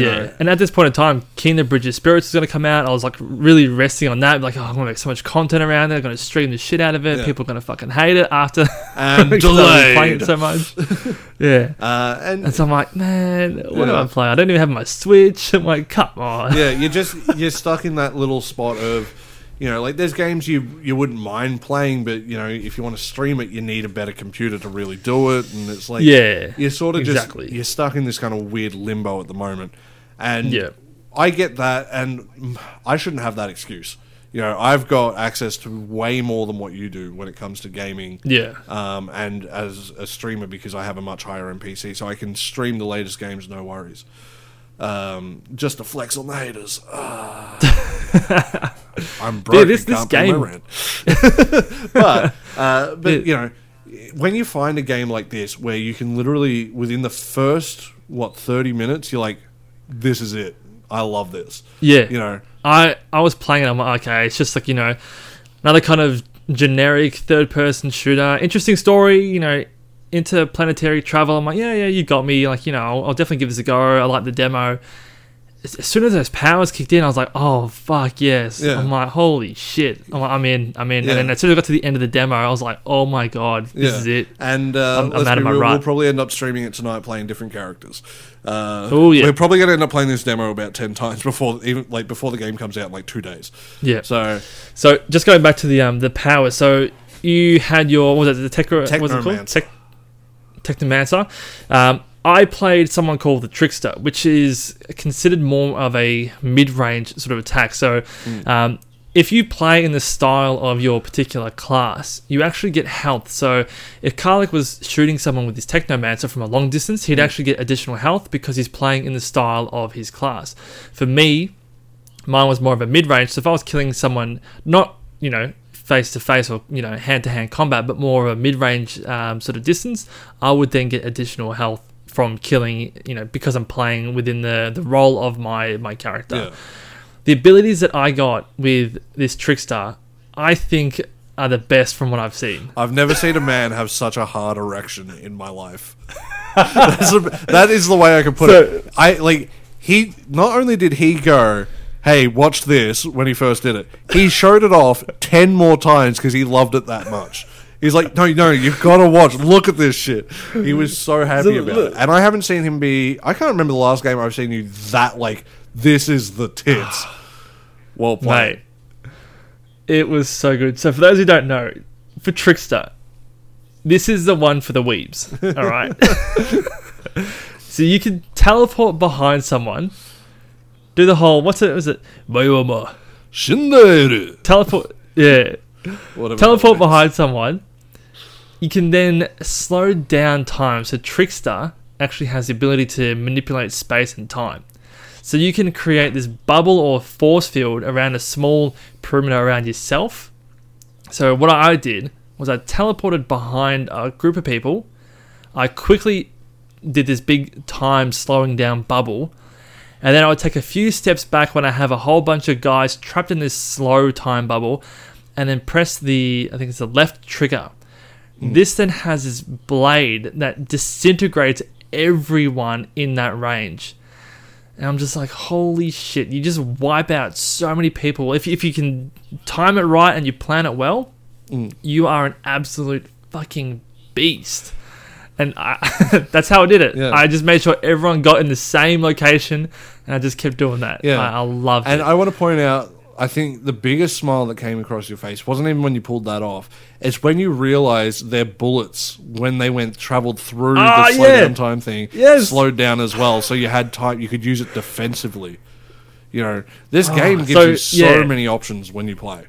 Yeah, know. and at this point in time, Kingdom Bridge of Spirits is going to come out. I was like really resting on that. Like, oh, I'm going to make so much content around it. I'm going to stream the shit out of it. Yeah. People are going to fucking hate it after and <laughs> playing it so much. <laughs> yeah. Uh, and And so I'm like, man, what do I play? I don't even have my Switch. I'm like, come on. yeah, <laughs> you're just you're stuck in that little spot of, you know, like there's games you you wouldn't mind playing, but you know, if you want to stream it, you need a better computer to really do it, and it's like Yeah. you're sort of exactly. just you're stuck in this kind of weird limbo at the moment, and Yeah. I get that, and I shouldn't have that excuse. You know, I've got access to way more than what you do when it comes to gaming. Yeah. Um, and as a streamer, because I have a much higher end PC, so I can stream the latest games, no worries. Um, just to flex on the haters. Ah. <laughs> I'm broke. this- this game- <laughs> but uh, but you know, when you find a game like this where you can literally within the first what thirty minutes, you're like, this is it. I love this. Yeah. You know, I I was playing it. I'm like, okay, it's just like you know, another kind of generic third person shooter. Interesting story, you know, interplanetary travel. I'm like, yeah, yeah, you got me. Like, you know, I'll, I'll definitely give this a go. I like the demo. As, as soon as those powers kicked in, I was like, oh fuck yes. Yeah. I'm like, holy shit. I'm, like, I'm in. I'm in. Yeah. And then as soon as I got to the end of the demo, I was like, oh my god, this Yeah. is it. And uh, I'm- I'm out of my real, we'll probably end up streaming it tonight, playing different characters. Uh, Oh, yeah. we're probably going to end up playing this demo about ten <laughs> times before even like before the game comes out in like two days. Yeah. So So just going back to the um the power. So you had your what was it the tech what was it called Tech Technomancer. Um, I played someone called the Trickster, which is considered more of a mid-range sort of attack. So um, if you play in the style of your particular class, you actually get health. So if Karlik was shooting someone with his Technomancer from a long distance, he'd actually get additional health because he's playing in the style of his class. For me, mine was more of a mid range. So if I was killing someone, not you know face to face or you know hand to hand combat, but more of a mid range um, sort of distance, I would then get additional health from killing. You know because I'm playing within the the role of my my character. yeah, The abilities that I got with this trickster, I think. Are the best from what I've seen. I've never seen a man have such a hard erection in my life. <laughs> That's a, that is the way I can put So- it. I like he. Not only did he go. Hey, watch this when he first did it. He showed it off 10 more times because he loved it that much. He's like, no, no, you've got to watch. Look at this shit. He was so happy about it. And I haven't seen him be. I can't remember the last game I've seen you that, like, this is the tits. <sighs> Well played. Mate, it was so good. So for those who don't know, for Trickster, this is the one for the weebs. All right. <laughs> <laughs> so you can teleport behind someone, do the whole what's it? Was it Mayoma? Shinderu. Teleport. Yeah. Whatever Teleport behind someone. You can then slow down time. So Trickster actually has the ability to manipulate space and time. So you can create this bubble or force field around a small perimeter around yourself. So what I did was I teleported behind a group of people. I quickly did this big time slowing down bubble. And then I would take a few steps back when I have a whole bunch of guys trapped in this slow time bubble and then press the I think it's the left trigger. This then has this blade that disintegrates everyone in that range. And I'm just like, holy shit, you just wipe out so many people. If, if you can time it right and you plan it well, Mm. you are an absolute fucking beast. And I, <laughs> that's how I did it. Yeah. I just made sure everyone got in the same location and I just kept doing that. Yeah. I, I loved And it. I want to point out, I think the biggest smile that came across your face wasn't even when you pulled that off. It's when you realised their bullets, when they went traveled through Ah, the slow yeah. down time thing, Yes. slowed down as well. So you had time, you could use it defensively. You know, this game gives so, you so yeah. many options when you play.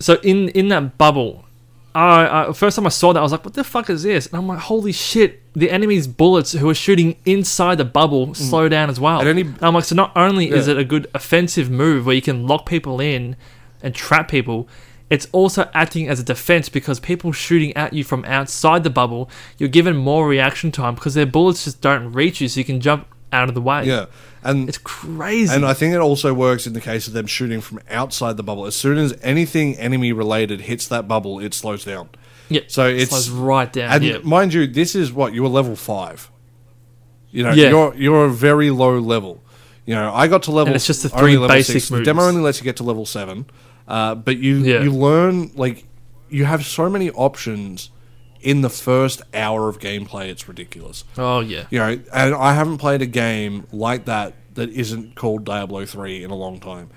So in in that bubble, I, I first time I saw that I was like, "What the fuck is this?" And I'm like, "Holy shit!" The enemy's bullets who are shooting inside the bubble mm. slow down as well. And I'm like, so not only is Yeah. it a good offensive move where you can lock people in and trap people, it's also acting as a defense because people shooting at you from outside the bubble, you're given more reaction time because their bullets just don't reach you, so you can jump out of the way. Yeah. And it's crazy. And I think it also works in the case of them shooting from outside the bubble. As soon as anything enemy related hits that bubble, it slows down. yeah, So it it's slows right down. and yeah. mind you, this is what you were level five. You know, Yeah. you're you're a very low level. You know, I got to level. And it's just the three basic six. The demo only lets you get to level seven, uh, but you Yeah. you learn like you have so many options in the first hour of gameplay. It's ridiculous. Oh yeah. You know, and I haven't played a game like that that isn't called Diablo three in a long time.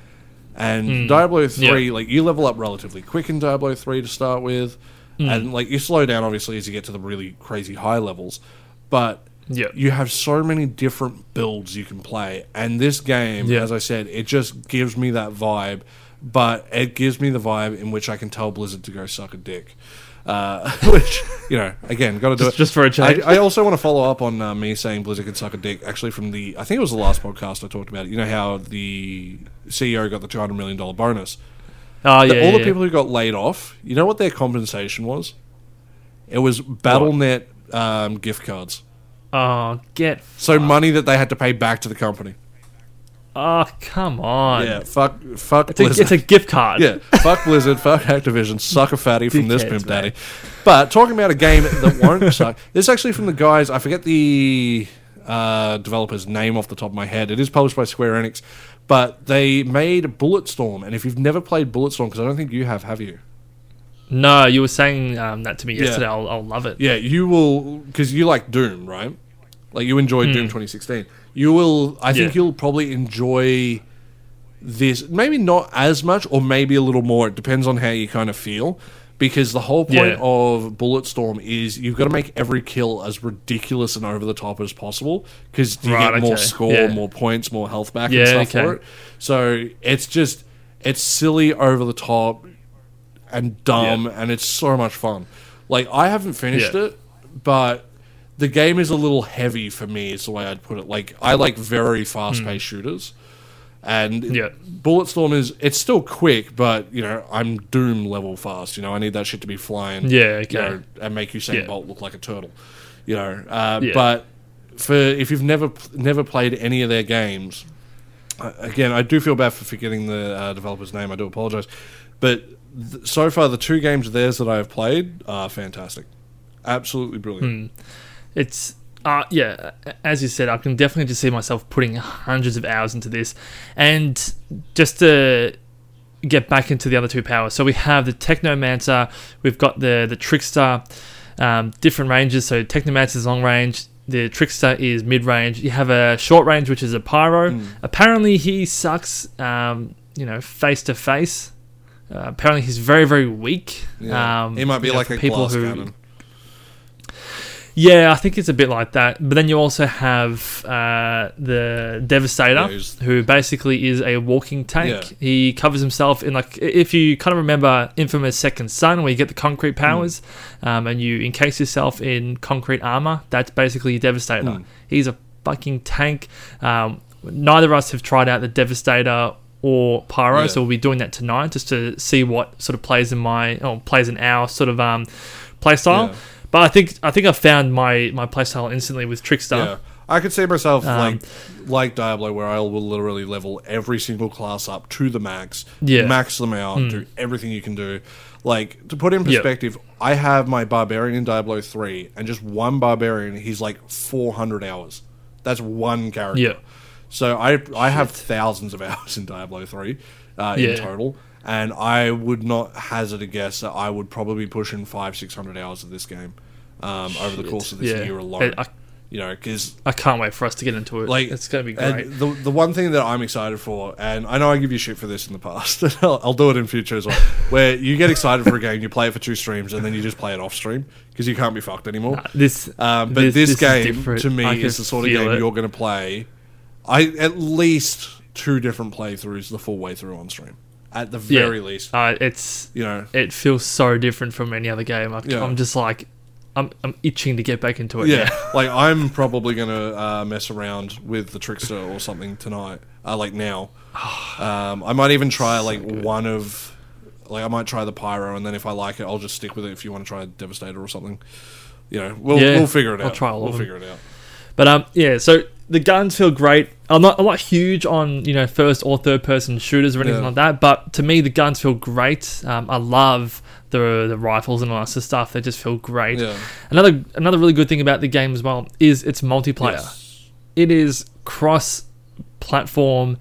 And hmm. Diablo three, Yeah. like you level up relatively quick in Diablo three to start with, hmm. and like you slow down obviously as you get to the really crazy high levels, but Yeah. you have so many different builds you can play. And this game, Yeah. as I said, it just gives me that vibe, but it gives me the vibe in which I can tell Blizzard to go suck a dick. Uh, <laughs> which you know, again, got to do Just, it. just for a change. I, I also want to follow up on uh, me saying Blizzard can suck a dick. Actually, from the I think it was the last podcast I talked about it. You know how the CEO got the two hundred million dollar bonus. oh The- yeah. all yeah, the yeah. people who got laid off, you know what their compensation was? It was Battle.net um, gift cards. Oh get. So money that they had to pay back to the company. Oh come on. Yeah, fuck, fuck It's a, Blizzard. it's a gift card. yeah, fuck Blizzard, fuck Activision, suck a fatty from this pimp man. daddy. But talking about a game that won't <laughs> suck, this is actually from the guys. I forget the uh, developer's name off the top of my head. It is published by Square Enix, but they made Bulletstorm. And if you've never played Bulletstorm, because I don't think you have, have you? No, you were saying um, that to me Yeah. yesterday. I'll, I'll love it. Yeah, you will because you like Doom, right? Like you enjoyed Doom 2016. You will. I think Hmm. Yeah. you'll probably enjoy this. Maybe not as much, or maybe a little more. It depends on how you kind of feel. Because the whole point Yeah. of Bulletstorm is you've got to make every kill as ridiculous and over the top as possible because you Right, get more okay, score, yeah. more points, more health back and stuff for it. So it's just it's silly, over the top, and dumb, and it's so much fun. Like I haven't finished it, but the game is a little heavy for me. Is the way I'd put it. Like I like very fast paced shooters, and Hmm. Yeah. Bulletstorm is it's still quick, but you know I'm Doom level fast. You know I need that shit to be flying. Yeah, you okay. know, and make Usain Yeah. Bolt look like a turtle. You know, uh, Yeah. but for if you've never never played any of their games, uh, again, I do feel bad for forgetting the uh, developer's name. I do apologize, but th- so far the two games of theirs that I have played are fantastic, absolutely brilliant. It's uh yeah, as you said, I can definitely just see myself putting hundreds of hours into this, and just to get back into the other two powers. So we have the Technomancer, we've got the the Trickster, um, different ranges. So Technomancer is long range. The Trickster is mid range. You have a short range, which is a Pyro. Hmm. Apparently, he sucks. Um, you know, face to face. Uh, apparently, he's very very weak. Yeah. Um, he might be know, like a glass who- cannon. Yeah, I think it's a bit like that. But then you also have uh, the Devastator, Yeah, who basically is a walking tank. Yeah. He covers himself in like if you kind of remember infamous Second Son, where you get the concrete Hmm. powers, um, and you encase yourself in concrete armor. That's basically Devastator. Hmm. He's a fucking tank. Um, neither of us have tried out the Devastator or Pyro, Yeah. so we'll be doing that tonight just to see what sort of plays in my or plays in our sort of um, play style. Yeah. But I think I think I found my my playstyle instantly with Trickster. Yeah, I could see myself Um, like like Diablo, where I will literally level every single class up to the max, Yeah. Max them out, do everything you can do. Like to put in Yep. perspective, I have my barbarian in Diablo three, and just one barbarian, he's like four hundred hours. That's one character. Yeah. So I I have thousands of <laughs> hours in Diablo three uh, in total, and I would not hazard a guess that I would probably be pushing five six hundred hours of this game um, over the course of this Yeah. year alone. I, you know, because I can't wait for us to get into it. like it's gonna be and great. the the one thing that I'm excited for, and I know I give you shit for this in the past, <laughs> and I'll, I'll do it in future as well. <laughs> Where you get excited for a game, you play it for two streams, and then you just play it off stream because you can't be fucked anymore. This, Um, but this- this, this game to me I is the sort of game it. you're going to play. I at least two different playthroughs the full way through on stream, at the Yeah. very least. Uh, it's You know, it feels so different from any other game. I, Yeah. I'm just like, I'm I'm itching to get back into it. yeah. <laughs> like I'm probably going to uh, mess around with the trickster or something tonight. Uh, like now, <sighs> um, I might even try like one of, like I might try the pyro, and then if I like it, I'll just stick with it. If you want to try devastator or something, you know, we'll Yeah, we'll figure it out. I'll try we'll figure it out. But um, yeah. So the guns feel great. I'm not I'm not huge on you know first or third person shooters or anything Yeah. like that. But to me, the guns feel great. Um, I love the the rifles and all that sort of stuff. They just feel great. Yeah. Another another really good thing about the game as well is its multiplayer. Yes. it is cross platform.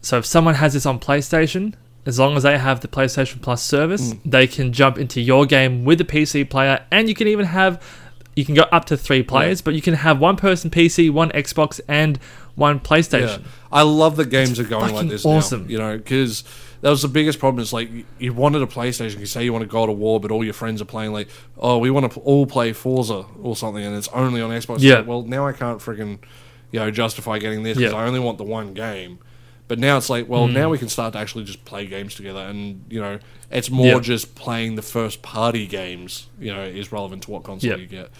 So if someone has this on PlayStation, as long as they have the PlayStation Plus service, Mm. they can jump into your game with the PC player, and you can even have you can go up to three players, but you can have one person PC, one Xbox, and one PlayStation. Yeah. I love that games are going like this awesome. now. You know, because that was the biggest problem. Is like you- wanted a PlayStation. You say you want to go to War, but all your friends are playing like, oh, we want to all play Forza or something, and it's only on Xbox. Yeah. Well, now I can't freaking, you know, justify getting this because Yeah. I only want the one game. But now it's like, Hmm. well, now we can start to actually just play games together, and you know, it's more Yeah. just playing the first party games. You know, is relevant to what console Yeah. you get.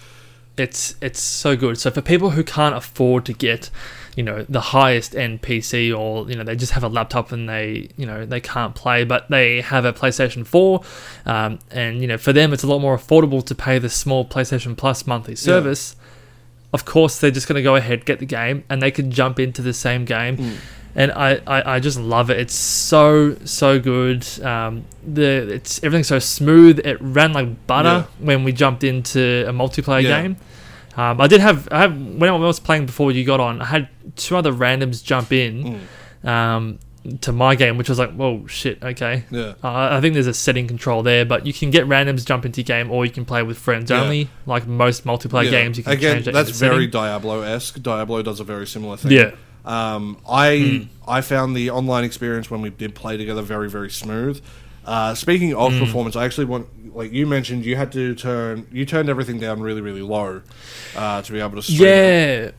it's it's so good. So for people who can't afford to get, you know, the highest end PC or you know they just have a laptop and they you know they can't play, but they have a PlayStation Four, um, and you know for them it's a lot more affordable to pay the small PlayStation Plus monthly service. Of course, they're just going to go ahead get the game and they can jump into the same game. Mm. And I, I, I just love it. It's so so good. Um, the it's everything's so smooth. It ran like butter when we jumped into a multiplayer Yeah. game. Um, I did have I have when I was playing before you got on. I had two other randoms jump in Mm. um, to my game, which was like, whoa, shit, okay. Yeah. Uh, I think there's a setting control there, but you can get randoms jump into your game, or you can play with friends Yeah. only. Like most multiplayer Yeah. games, you can Again, change that. that's very. Diablo esque. Diablo does a very similar thing. yeah. Um, I Hmm. I found the online experience when we did play together very very smooth. Uh, speaking of Hmm. performance, I actually want like you mentioned you had to turn you turned everything down really really low uh, to be able to it. Yeah.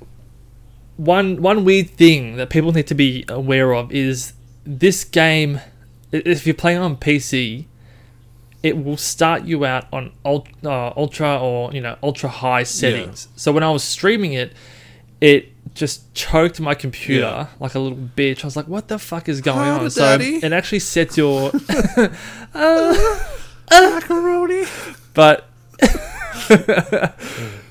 One one weird thing that people need to be aware of is this game. If you're playing on PC, it will start you out on ult, uh, ultra or you know ultra high settings. So when I was streaming it, it just choked my computer Yeah. like a little bitch. I was like, "What the fuck is going Harder, on?" So Daddy. it actually sets your <laughs> <laughs> Macaroni. but <laughs>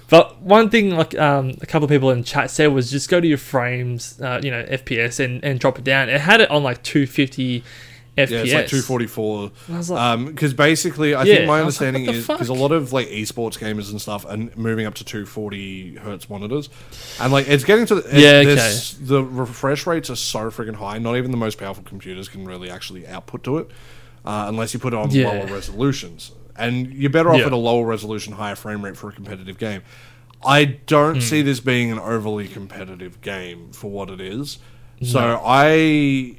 but one thing like um, a couple of people in chat said was just go to your frames uh, you know fps and, and drop it down it had it on like 250 fps Yeah, it's like 244. And I was like, Because basically, I Yeah, think my I was like, understanding is because a lot of like esports gamers and stuff are moving up to 240 hertz monitors, and like it's getting to the, it's- Yeah, this- the refresh rates are so freaking high. Not even the most powerful computers can really actually output to it, uh, unless you put it on Yeah. lower resolutions. And you're better off Yeah. at a lower resolution, higher frame rate for a competitive game. I don't Hmm. see this being an overly competitive game for what it is. So I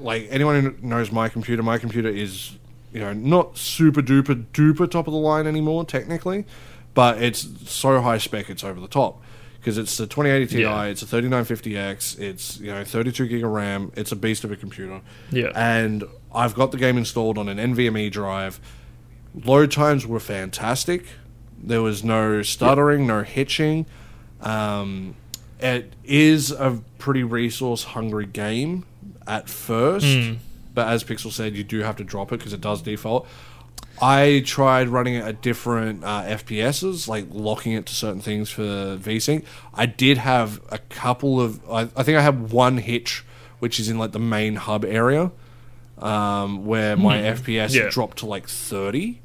like anyone who knows my computer. My computer is you know not super duper duper top of the line anymore technically, but it's so high spec it's over the top because it's the 2080 Ti, Yeah. it's a 3950X, it's you know 32 gig of RAM, it's a beast of a computer. Yeah. and I've got the game installed on an NVMe drive. Load times were fantastic. There was no stuttering, no hitching. Um, it is a pretty resource hungry game at first, Hmm. but as Pixel said, you do have to drop it because it does default. I tried running it at different uh, FPSs, like locking it to certain things for VSync. I did have a couple of, I, I think I had one hitch, which is in like the main hub area, um, where my FPS Yeah. dropped to like 30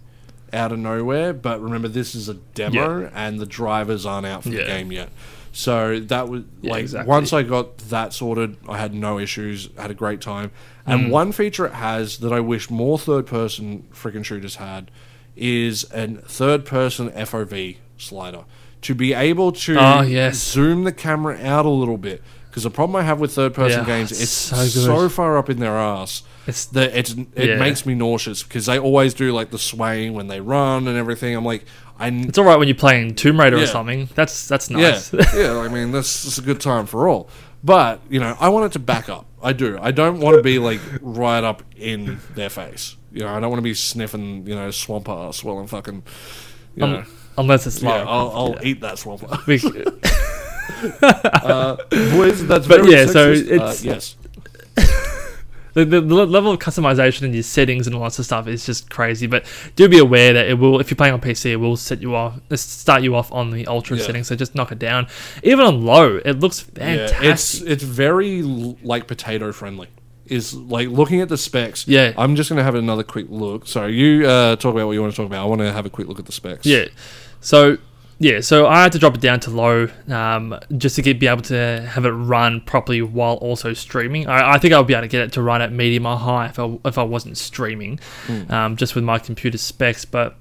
out of nowhere. But remember, this is a demo, and the drivers aren't out for the game yet. So that was Yeah, like exactly. once I got that sorted, I had no issues, had a great time. Mm. And one feature it has that I wish more third person freaking shooters had is a third person FOV slider. To be able to Oh, yes. zoom the camera out a little bit. Because the problem I have with third person Yeah, games, it's it's so so, far up in their ass It's that it's it Yeah. makes me nauseous because they always do like the swaying when they run and everything. I'm like, I it's all right when you're playing Tomb Raider or something. That's that's nice. yeah. <laughs> yeah. I mean, this is a good time for all. But you know, I want it to back up. I do. I don't want to be like right up in their face. You know, I don't want to be sniffing. You know, swamp ass while I'm fucking. You Um, know, Unless it's low. yeah, I'll, I'll Yeah. eat that swamp ass. <laughs> Uh, boys, that's But very yeah, so it's- uh, yes. The, the, the level of customization and your settings and all that sort of stuff is just crazy. But do be aware that it will, if you're playing on PC, it will set you off, uh, start you off on the ultra Yeah. settings. So just knock it down. Even on low, it looks fantastic. Yeah, it's it's very like potato friendly. Is like looking at the specs. Yeah. I'm just gonna have another quick look. Sorry, you uh, talk about what you want to talk about. I want to have a quick look at the specs. Yeah. So Yeah, so I had to drop it down to low um, just to get, be able to have it run properly while also streaming. I, I think I'll be able to get it to run at medium or high if I, if I wasn't streaming, um, just with my computer specs. But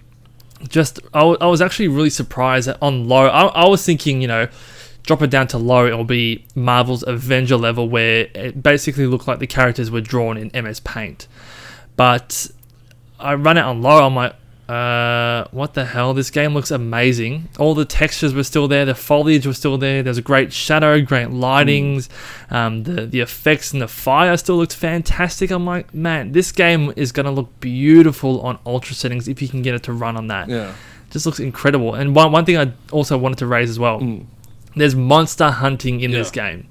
just I, w- I was actually really surprised that on low. I, I was thinking, you know, drop it down to low, it'll be Marvel's Avenger level where it basically looked like the characters were drawn in MS Paint. But I run it on low. I'm like, uh, what the hell? This game looks amazing. All the textures were still there. The foliage was still there. There's a great shadow, great lightings. Um, the the effects and the fire still looked fantastic. I'm like, man, this game is gonna look beautiful on ultra settings if you can get it to run on that. Yeah. Just looks incredible. And one one thing I also wanted to raise as well. Mm. There's monster hunting in this game.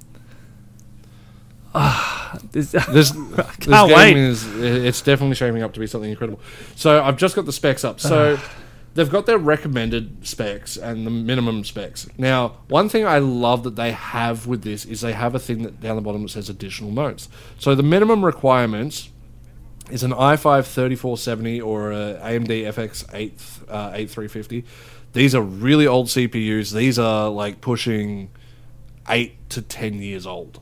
Ah, this, <laughs> This, this game is it's definitely shaping up to be something incredible. So I've just got the specs up. So they've got their recommended specs and the minimum specs. Now, one thing I love that they have with this is they have a thing that down the bottom that says additional notes. So the minimum requirements is an i5 3470 or a AMD FX 8 uh, 8350. These are really old CPUs. These are like pushing 8 to 10 years old.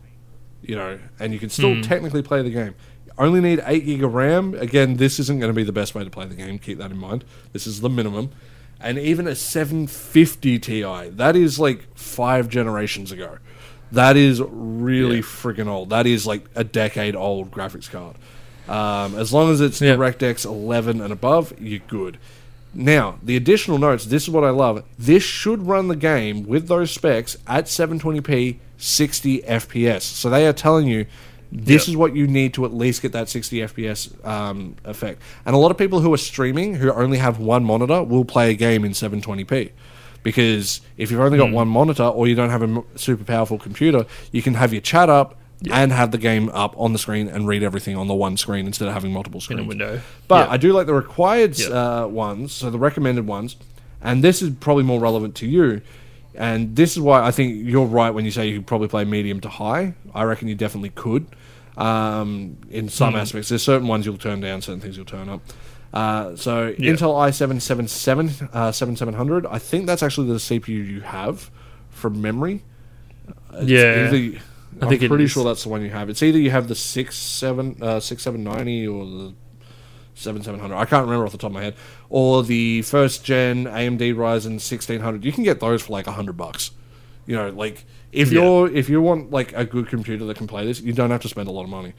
You know, and you can still technically play the game. You only need 8 gig of RAM. Again, this isn't going to be the best way to play the game. Keep that in mind. This is the minimum. And even a 750 Ti, that is like 5 generations ago. That is really Yeah. friggin' old. That is like a decade old graphics card. Um, as long as it's Yeah. DirectX 11 and above, you're good. Now, the additional notes, this is what I love. This should run the game with those specs at 720p, 60 FPS. So they are telling you this Yep. is what you need to at least get that 60 FPS um, effect. And a lot of people who are streaming, who only have one monitor, will play a game in 720p. Because if you've only got one monitor or you don't have a m- super powerful computer, you can have your chat up and have the game up on the screen and read everything on the one screen instead of having multiple screens. in a window. But Yeah. I do like the required uh, ones, so the recommended ones, and this is probably more relevant to you. And this is why I think you're right when you say you could probably play medium to high. I reckon you definitely could. Um, in some Hmm. aspects, there's certain ones you'll turn down, certain things you'll turn up. Uh, so Yeah. Intel i7 77 uh, 7700, I think that's actually the CPU you have from memory. It's Yeah. either- I I'm think pretty sure that's the one you have. It's either you have the six seven uh, six seven ninety or the seven seven hundred. I can't remember off the top of my head. Or the first gen AMD Ryzen sixteen hundred. You can get those for like a hundred bucks. You know, like if Yeah. you're if you want like a good computer that can play this, you don't have to spend a lot of money.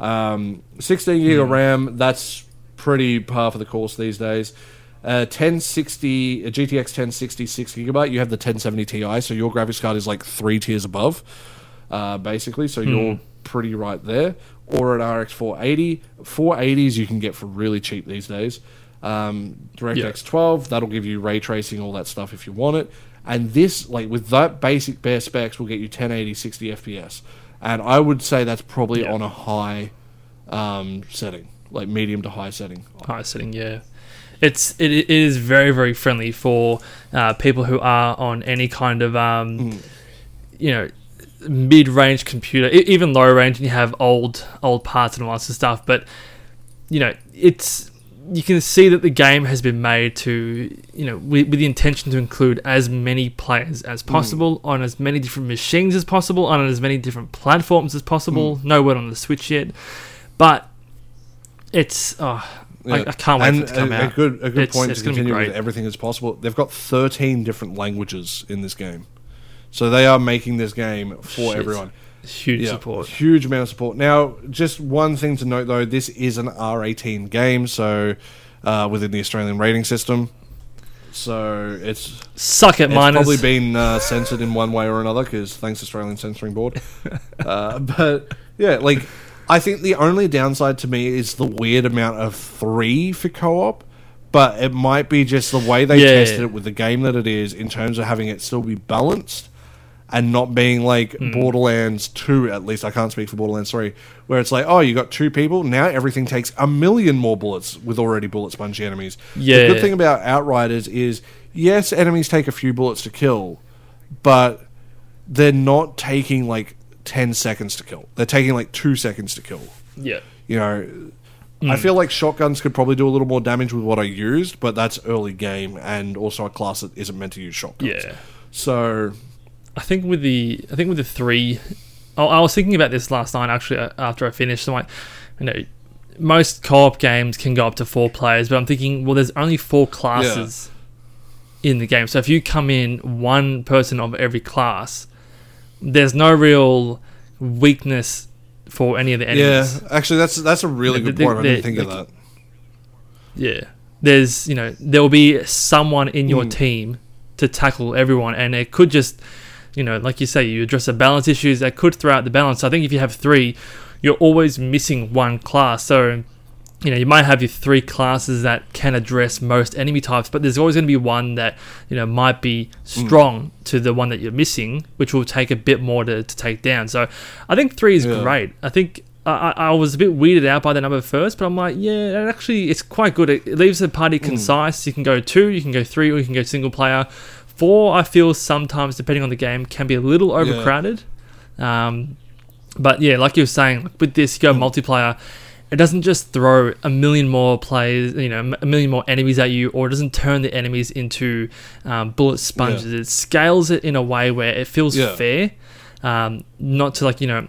Um, sixteen gig Hmm. of RAM. That's pretty par for the course these days. Uh, 1060 a GTX 1060 six gigabyte. You have the 1070 Ti, so your graphics card is like three tiers above uh, basically. So you're pretty right there. Or an RX 480. 480s you can get for really cheap these days. Um, DirectX Yeah. 12, that'll give you ray tracing, all that stuff if you want it. And this, like with that basic bare specs, will get you 1080 60 FPS. And I would say that's probably Yeah. on a high um, setting, like medium to high setting. high setting. Yeah, it's it, it is very very friendly for uh, people who are on any kind of um, Mm. you know mid-range computer, even low range, and you have old old parts and all that sort of stuff. But you know, it's you can see that the game has been made to you know with, with the intention to include as many players as mm. possible on as many different machines as possible on as many different platforms as possible. Mm. No word on the Switch yet, but it's oh, I, I can't wait and for it to come a, out. A good, a good It's- point it's to continue with everything as possible. They've got 13 different languages in this game. So they are making this game for Shit. everyone. Huge Yeah, support. Huge amount of support. Now, just one thing to note though, this is an R18 game, so uh, within the Australian rating system. So it's Suck it, it's miners. probably been uh, censored in one way or another because thanks Australian censoring board. <laughs> uh, but yeah, like I think the only downside to me is the weird amount of three for co-op. But it might be just the way they Yeah. tested it with the game that it is in terms of having it still be balanced and not being like Hmm. Borderlands 2, at least I can't speak for Borderlands 3, where it's like, oh, you got two people, now everything takes a million more bullets with already bullet spongy enemies. Yeah. The good thing about Outriders is, yes, enemies take a few bullets to kill, but they're not taking like 10 seconds to kill. They're taking like two seconds to kill yeah. you know I feel like shotguns could probably do a little more damage with what I used, but that's early game and also a class that isn't meant to use shotguns. Yeah. So I think with the I think with the three, I, I was thinking about this last night actually uh, after I finished. I'm like, you know, most co-op games can go up to four players, but I'm thinking, well, there's only four classes in the game. So if you come in one person of every class, there's no real weakness for any of the enemies. yeah, actually, that's that's a really The- good point. I didn't think of that. Yeah. There's, you know, there will be someone in your Mm. team to tackle everyone, and it could just, you know, like you say, you address the balance issues that could throw out the balance. I think if you have three, you're always missing one class. So, you know, you might have your three classes that can address most enemy types, but there's always going to be one that, you know, might be hmm. strong to the one that you're missing, which will take a bit more to, to take down. So I think three is Yeah. great. I think I, I was a bit weirded out by the number first, but I'm like, yeah, it actually, it's quite good. It, it leaves the party hmm. concise. You can go two, you can go three, or you can go single player. Four, I feel sometimes, depending on the game, can be a little overcrowded. Um, but yeah, like you were saying, with this, you go multiplayer. It doesn't just throw a million more players, you know, a million more enemies at you, or it doesn't turn the enemies into um, bullet sponges. It scales it in a way where it feels Yeah. fair, um, not to like you know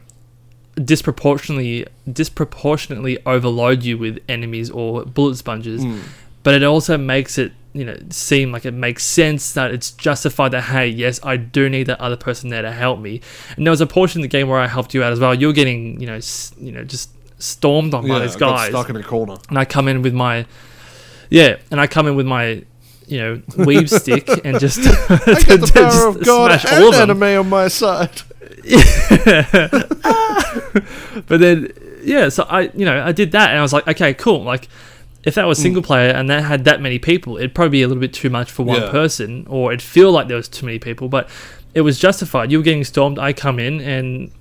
disproportionately disproportionately overload you with enemies or bullet sponges Mm. but it also makes it you know seem like it makes sense that it's justified that hey yes i do need that other person there to help me. And there was a portion of the game where i helped you out as well. You're getting you know s- you know just stormed on by Yeah, these guys. stuck in a corner. and i come in with my yeah and i come in with my you know weave <laughs> stick and just I get <laughs> the power of God smash all and of them. anime on my side. <laughs> but then yeah so i you know i did that and i was like okay cool. Like if that was Hmm. single player and that had that many people it'd probably be a little bit too much for one Yeah. person or it'd feel like there was too many people but it was justified you were getting stormed i come in and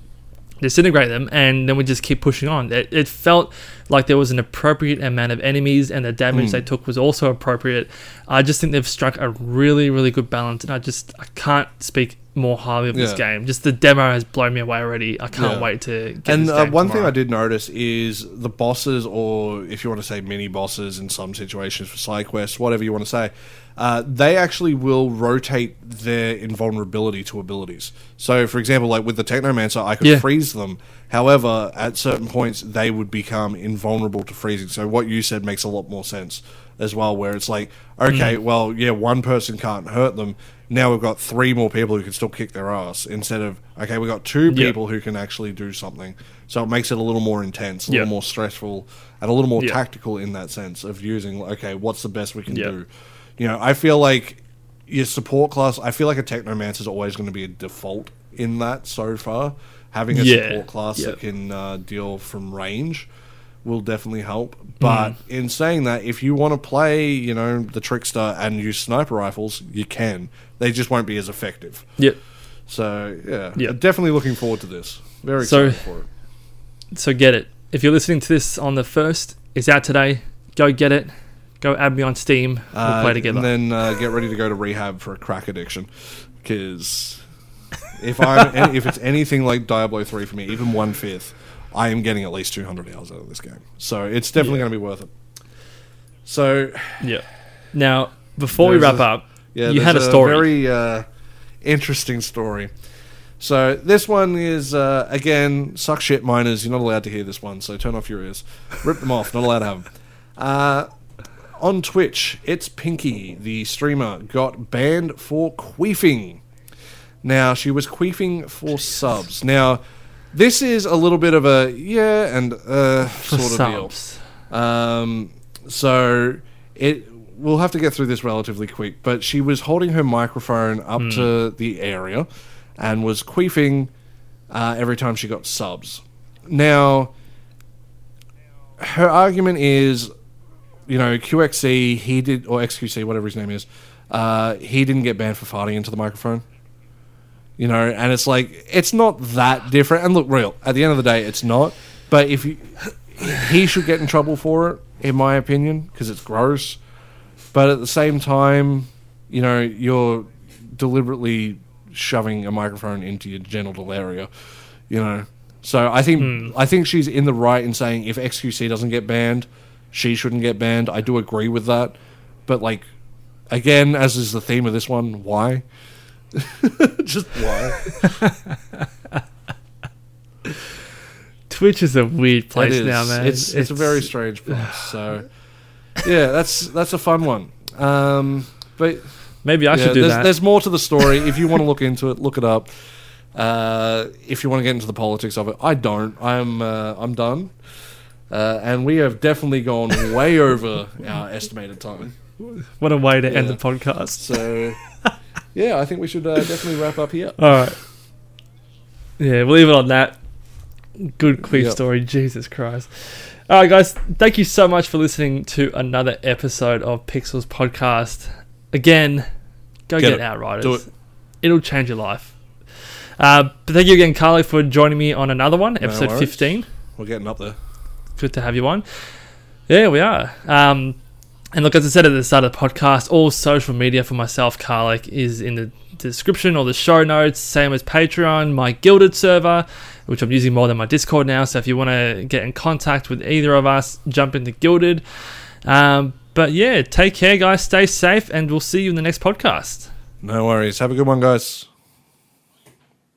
disintegrate them and then we just keep pushing on it, it felt like there was an appropriate amount of enemies and the damage Mm. they took was also appropriate i just think they've struck a really really good balance and i just i can't speak more highly of this Yeah. game just the demo has blown me away already i can't Yeah. wait to get And this uh, one thing. I did notice is the bosses, or if you want to say mini bosses in some situations for side quests, whatever you want to say, uh, they actually will rotate their invulnerability to abilities. So, for example, like with the Technomancer, I could Yeah. freeze them. However, at certain points, they would become invulnerable to freezing. So, what you said makes a lot more sense as well, where it's like, okay, Mm. well, yeah, one person can't hurt them. Now we've got three more people who can still kick their ass instead of, okay, we've got two people who can actually do something. So it makes it a little more intense, a Yeah. little more stressful, and a little more Yeah. tactical in that sense of using, okay, what's the best we can do? You know, I feel like your support class, I feel like a Technomancer is always going to be a default in that so far. Having a Yeah. support class that can uh, deal from range will definitely help. But in saying that, if you want to play, you know, the Trickster and use sniper rifles, you can. They just won't be as effective. Yep. So yeah, Yeah. definitely looking forward to this. Very So- excited for it. So get it. If you're listening to this on the first, it's out today. Go get it. Go add me on Steam. We'll Uh, play together. And then uh, get ready to go to rehab for a crack addiction, because if I'm <laughs> if it's anything like Diablo three for me, even one fifth, I am getting at least two hundred hours out of this game. So it's definitely Yeah. going to be worth it. So yeah. Now, before we wrap a- up, yeah, you had a story. very uh, interesting story. So this one is uh, again suck shit miners. You're not allowed to hear this one, so turn off your ears, rip them off. Not allowed to have them. Uh, on Twitch, it's Pinky, the streamer, got banned for queefing. Now she was queefing for subs. Now this is a little bit of a yeah and uh, sort of deal. Um, so it we'll have to get through this relatively quick. But she was holding her microphone up Hmm. to the area and was queefing uh, every time she got subs. Now, her argument is, you know, QXC he did or XQC whatever his name is, uh, he didn't get banned for farting into the microphone. You know, and it's like it's not that different. And look, real at the end of the day, it's not. But if you, he should get in trouble for it, in my opinion, because it's gross. But at the same time, you know, you're deliberately shoving a microphone into your genital area. You know, So I think Hmm. I think she's in the right in saying if XQC doesn't get banned, she shouldn't get banned. I do agree with that, but like again, as is the theme of this one, why? <laughs> Just why? <laughs> Twitch is a weird place It is. now, man. It's, it's a very strange place. <sighs> So yeah, that's that's a fun one. Um, but maybe I yeah, should do there's, that. there's more to the story. if you want to look into it, look it up. Uh, if you want to get into the politics of it, I don't. I'm uh, I'm done. Uh, and we have definitely gone way over our estimated time. What a way to end the podcast. So, yeah, I think we should uh, definitely wrap up here. <laughs> All right. Yeah, we'll leave it on that. Good quick Yep. story. Jesus Christ. All right, guys. Thank you so much for listening to another episode of Pixels Podcast. Again, go Get get, it. Outriders. Do it. It'll change your life. Uh, but thank you again, Carly, for joining me on another one, episode worries. 15. We're getting up there. Good to have you on. Yeah, we are. Um, and look, as I said at the start of the podcast, all social media for myself, Karlik, is in the description or the show notes. Same as Patreon, my Guilded server, which I'm using more than my Discord now. So if you want to get in contact with either of us, jump into Guilded. Um, but yeah, take care, guys. Stay safe, and we'll see you in the next podcast. No worries. Have a good one, guys.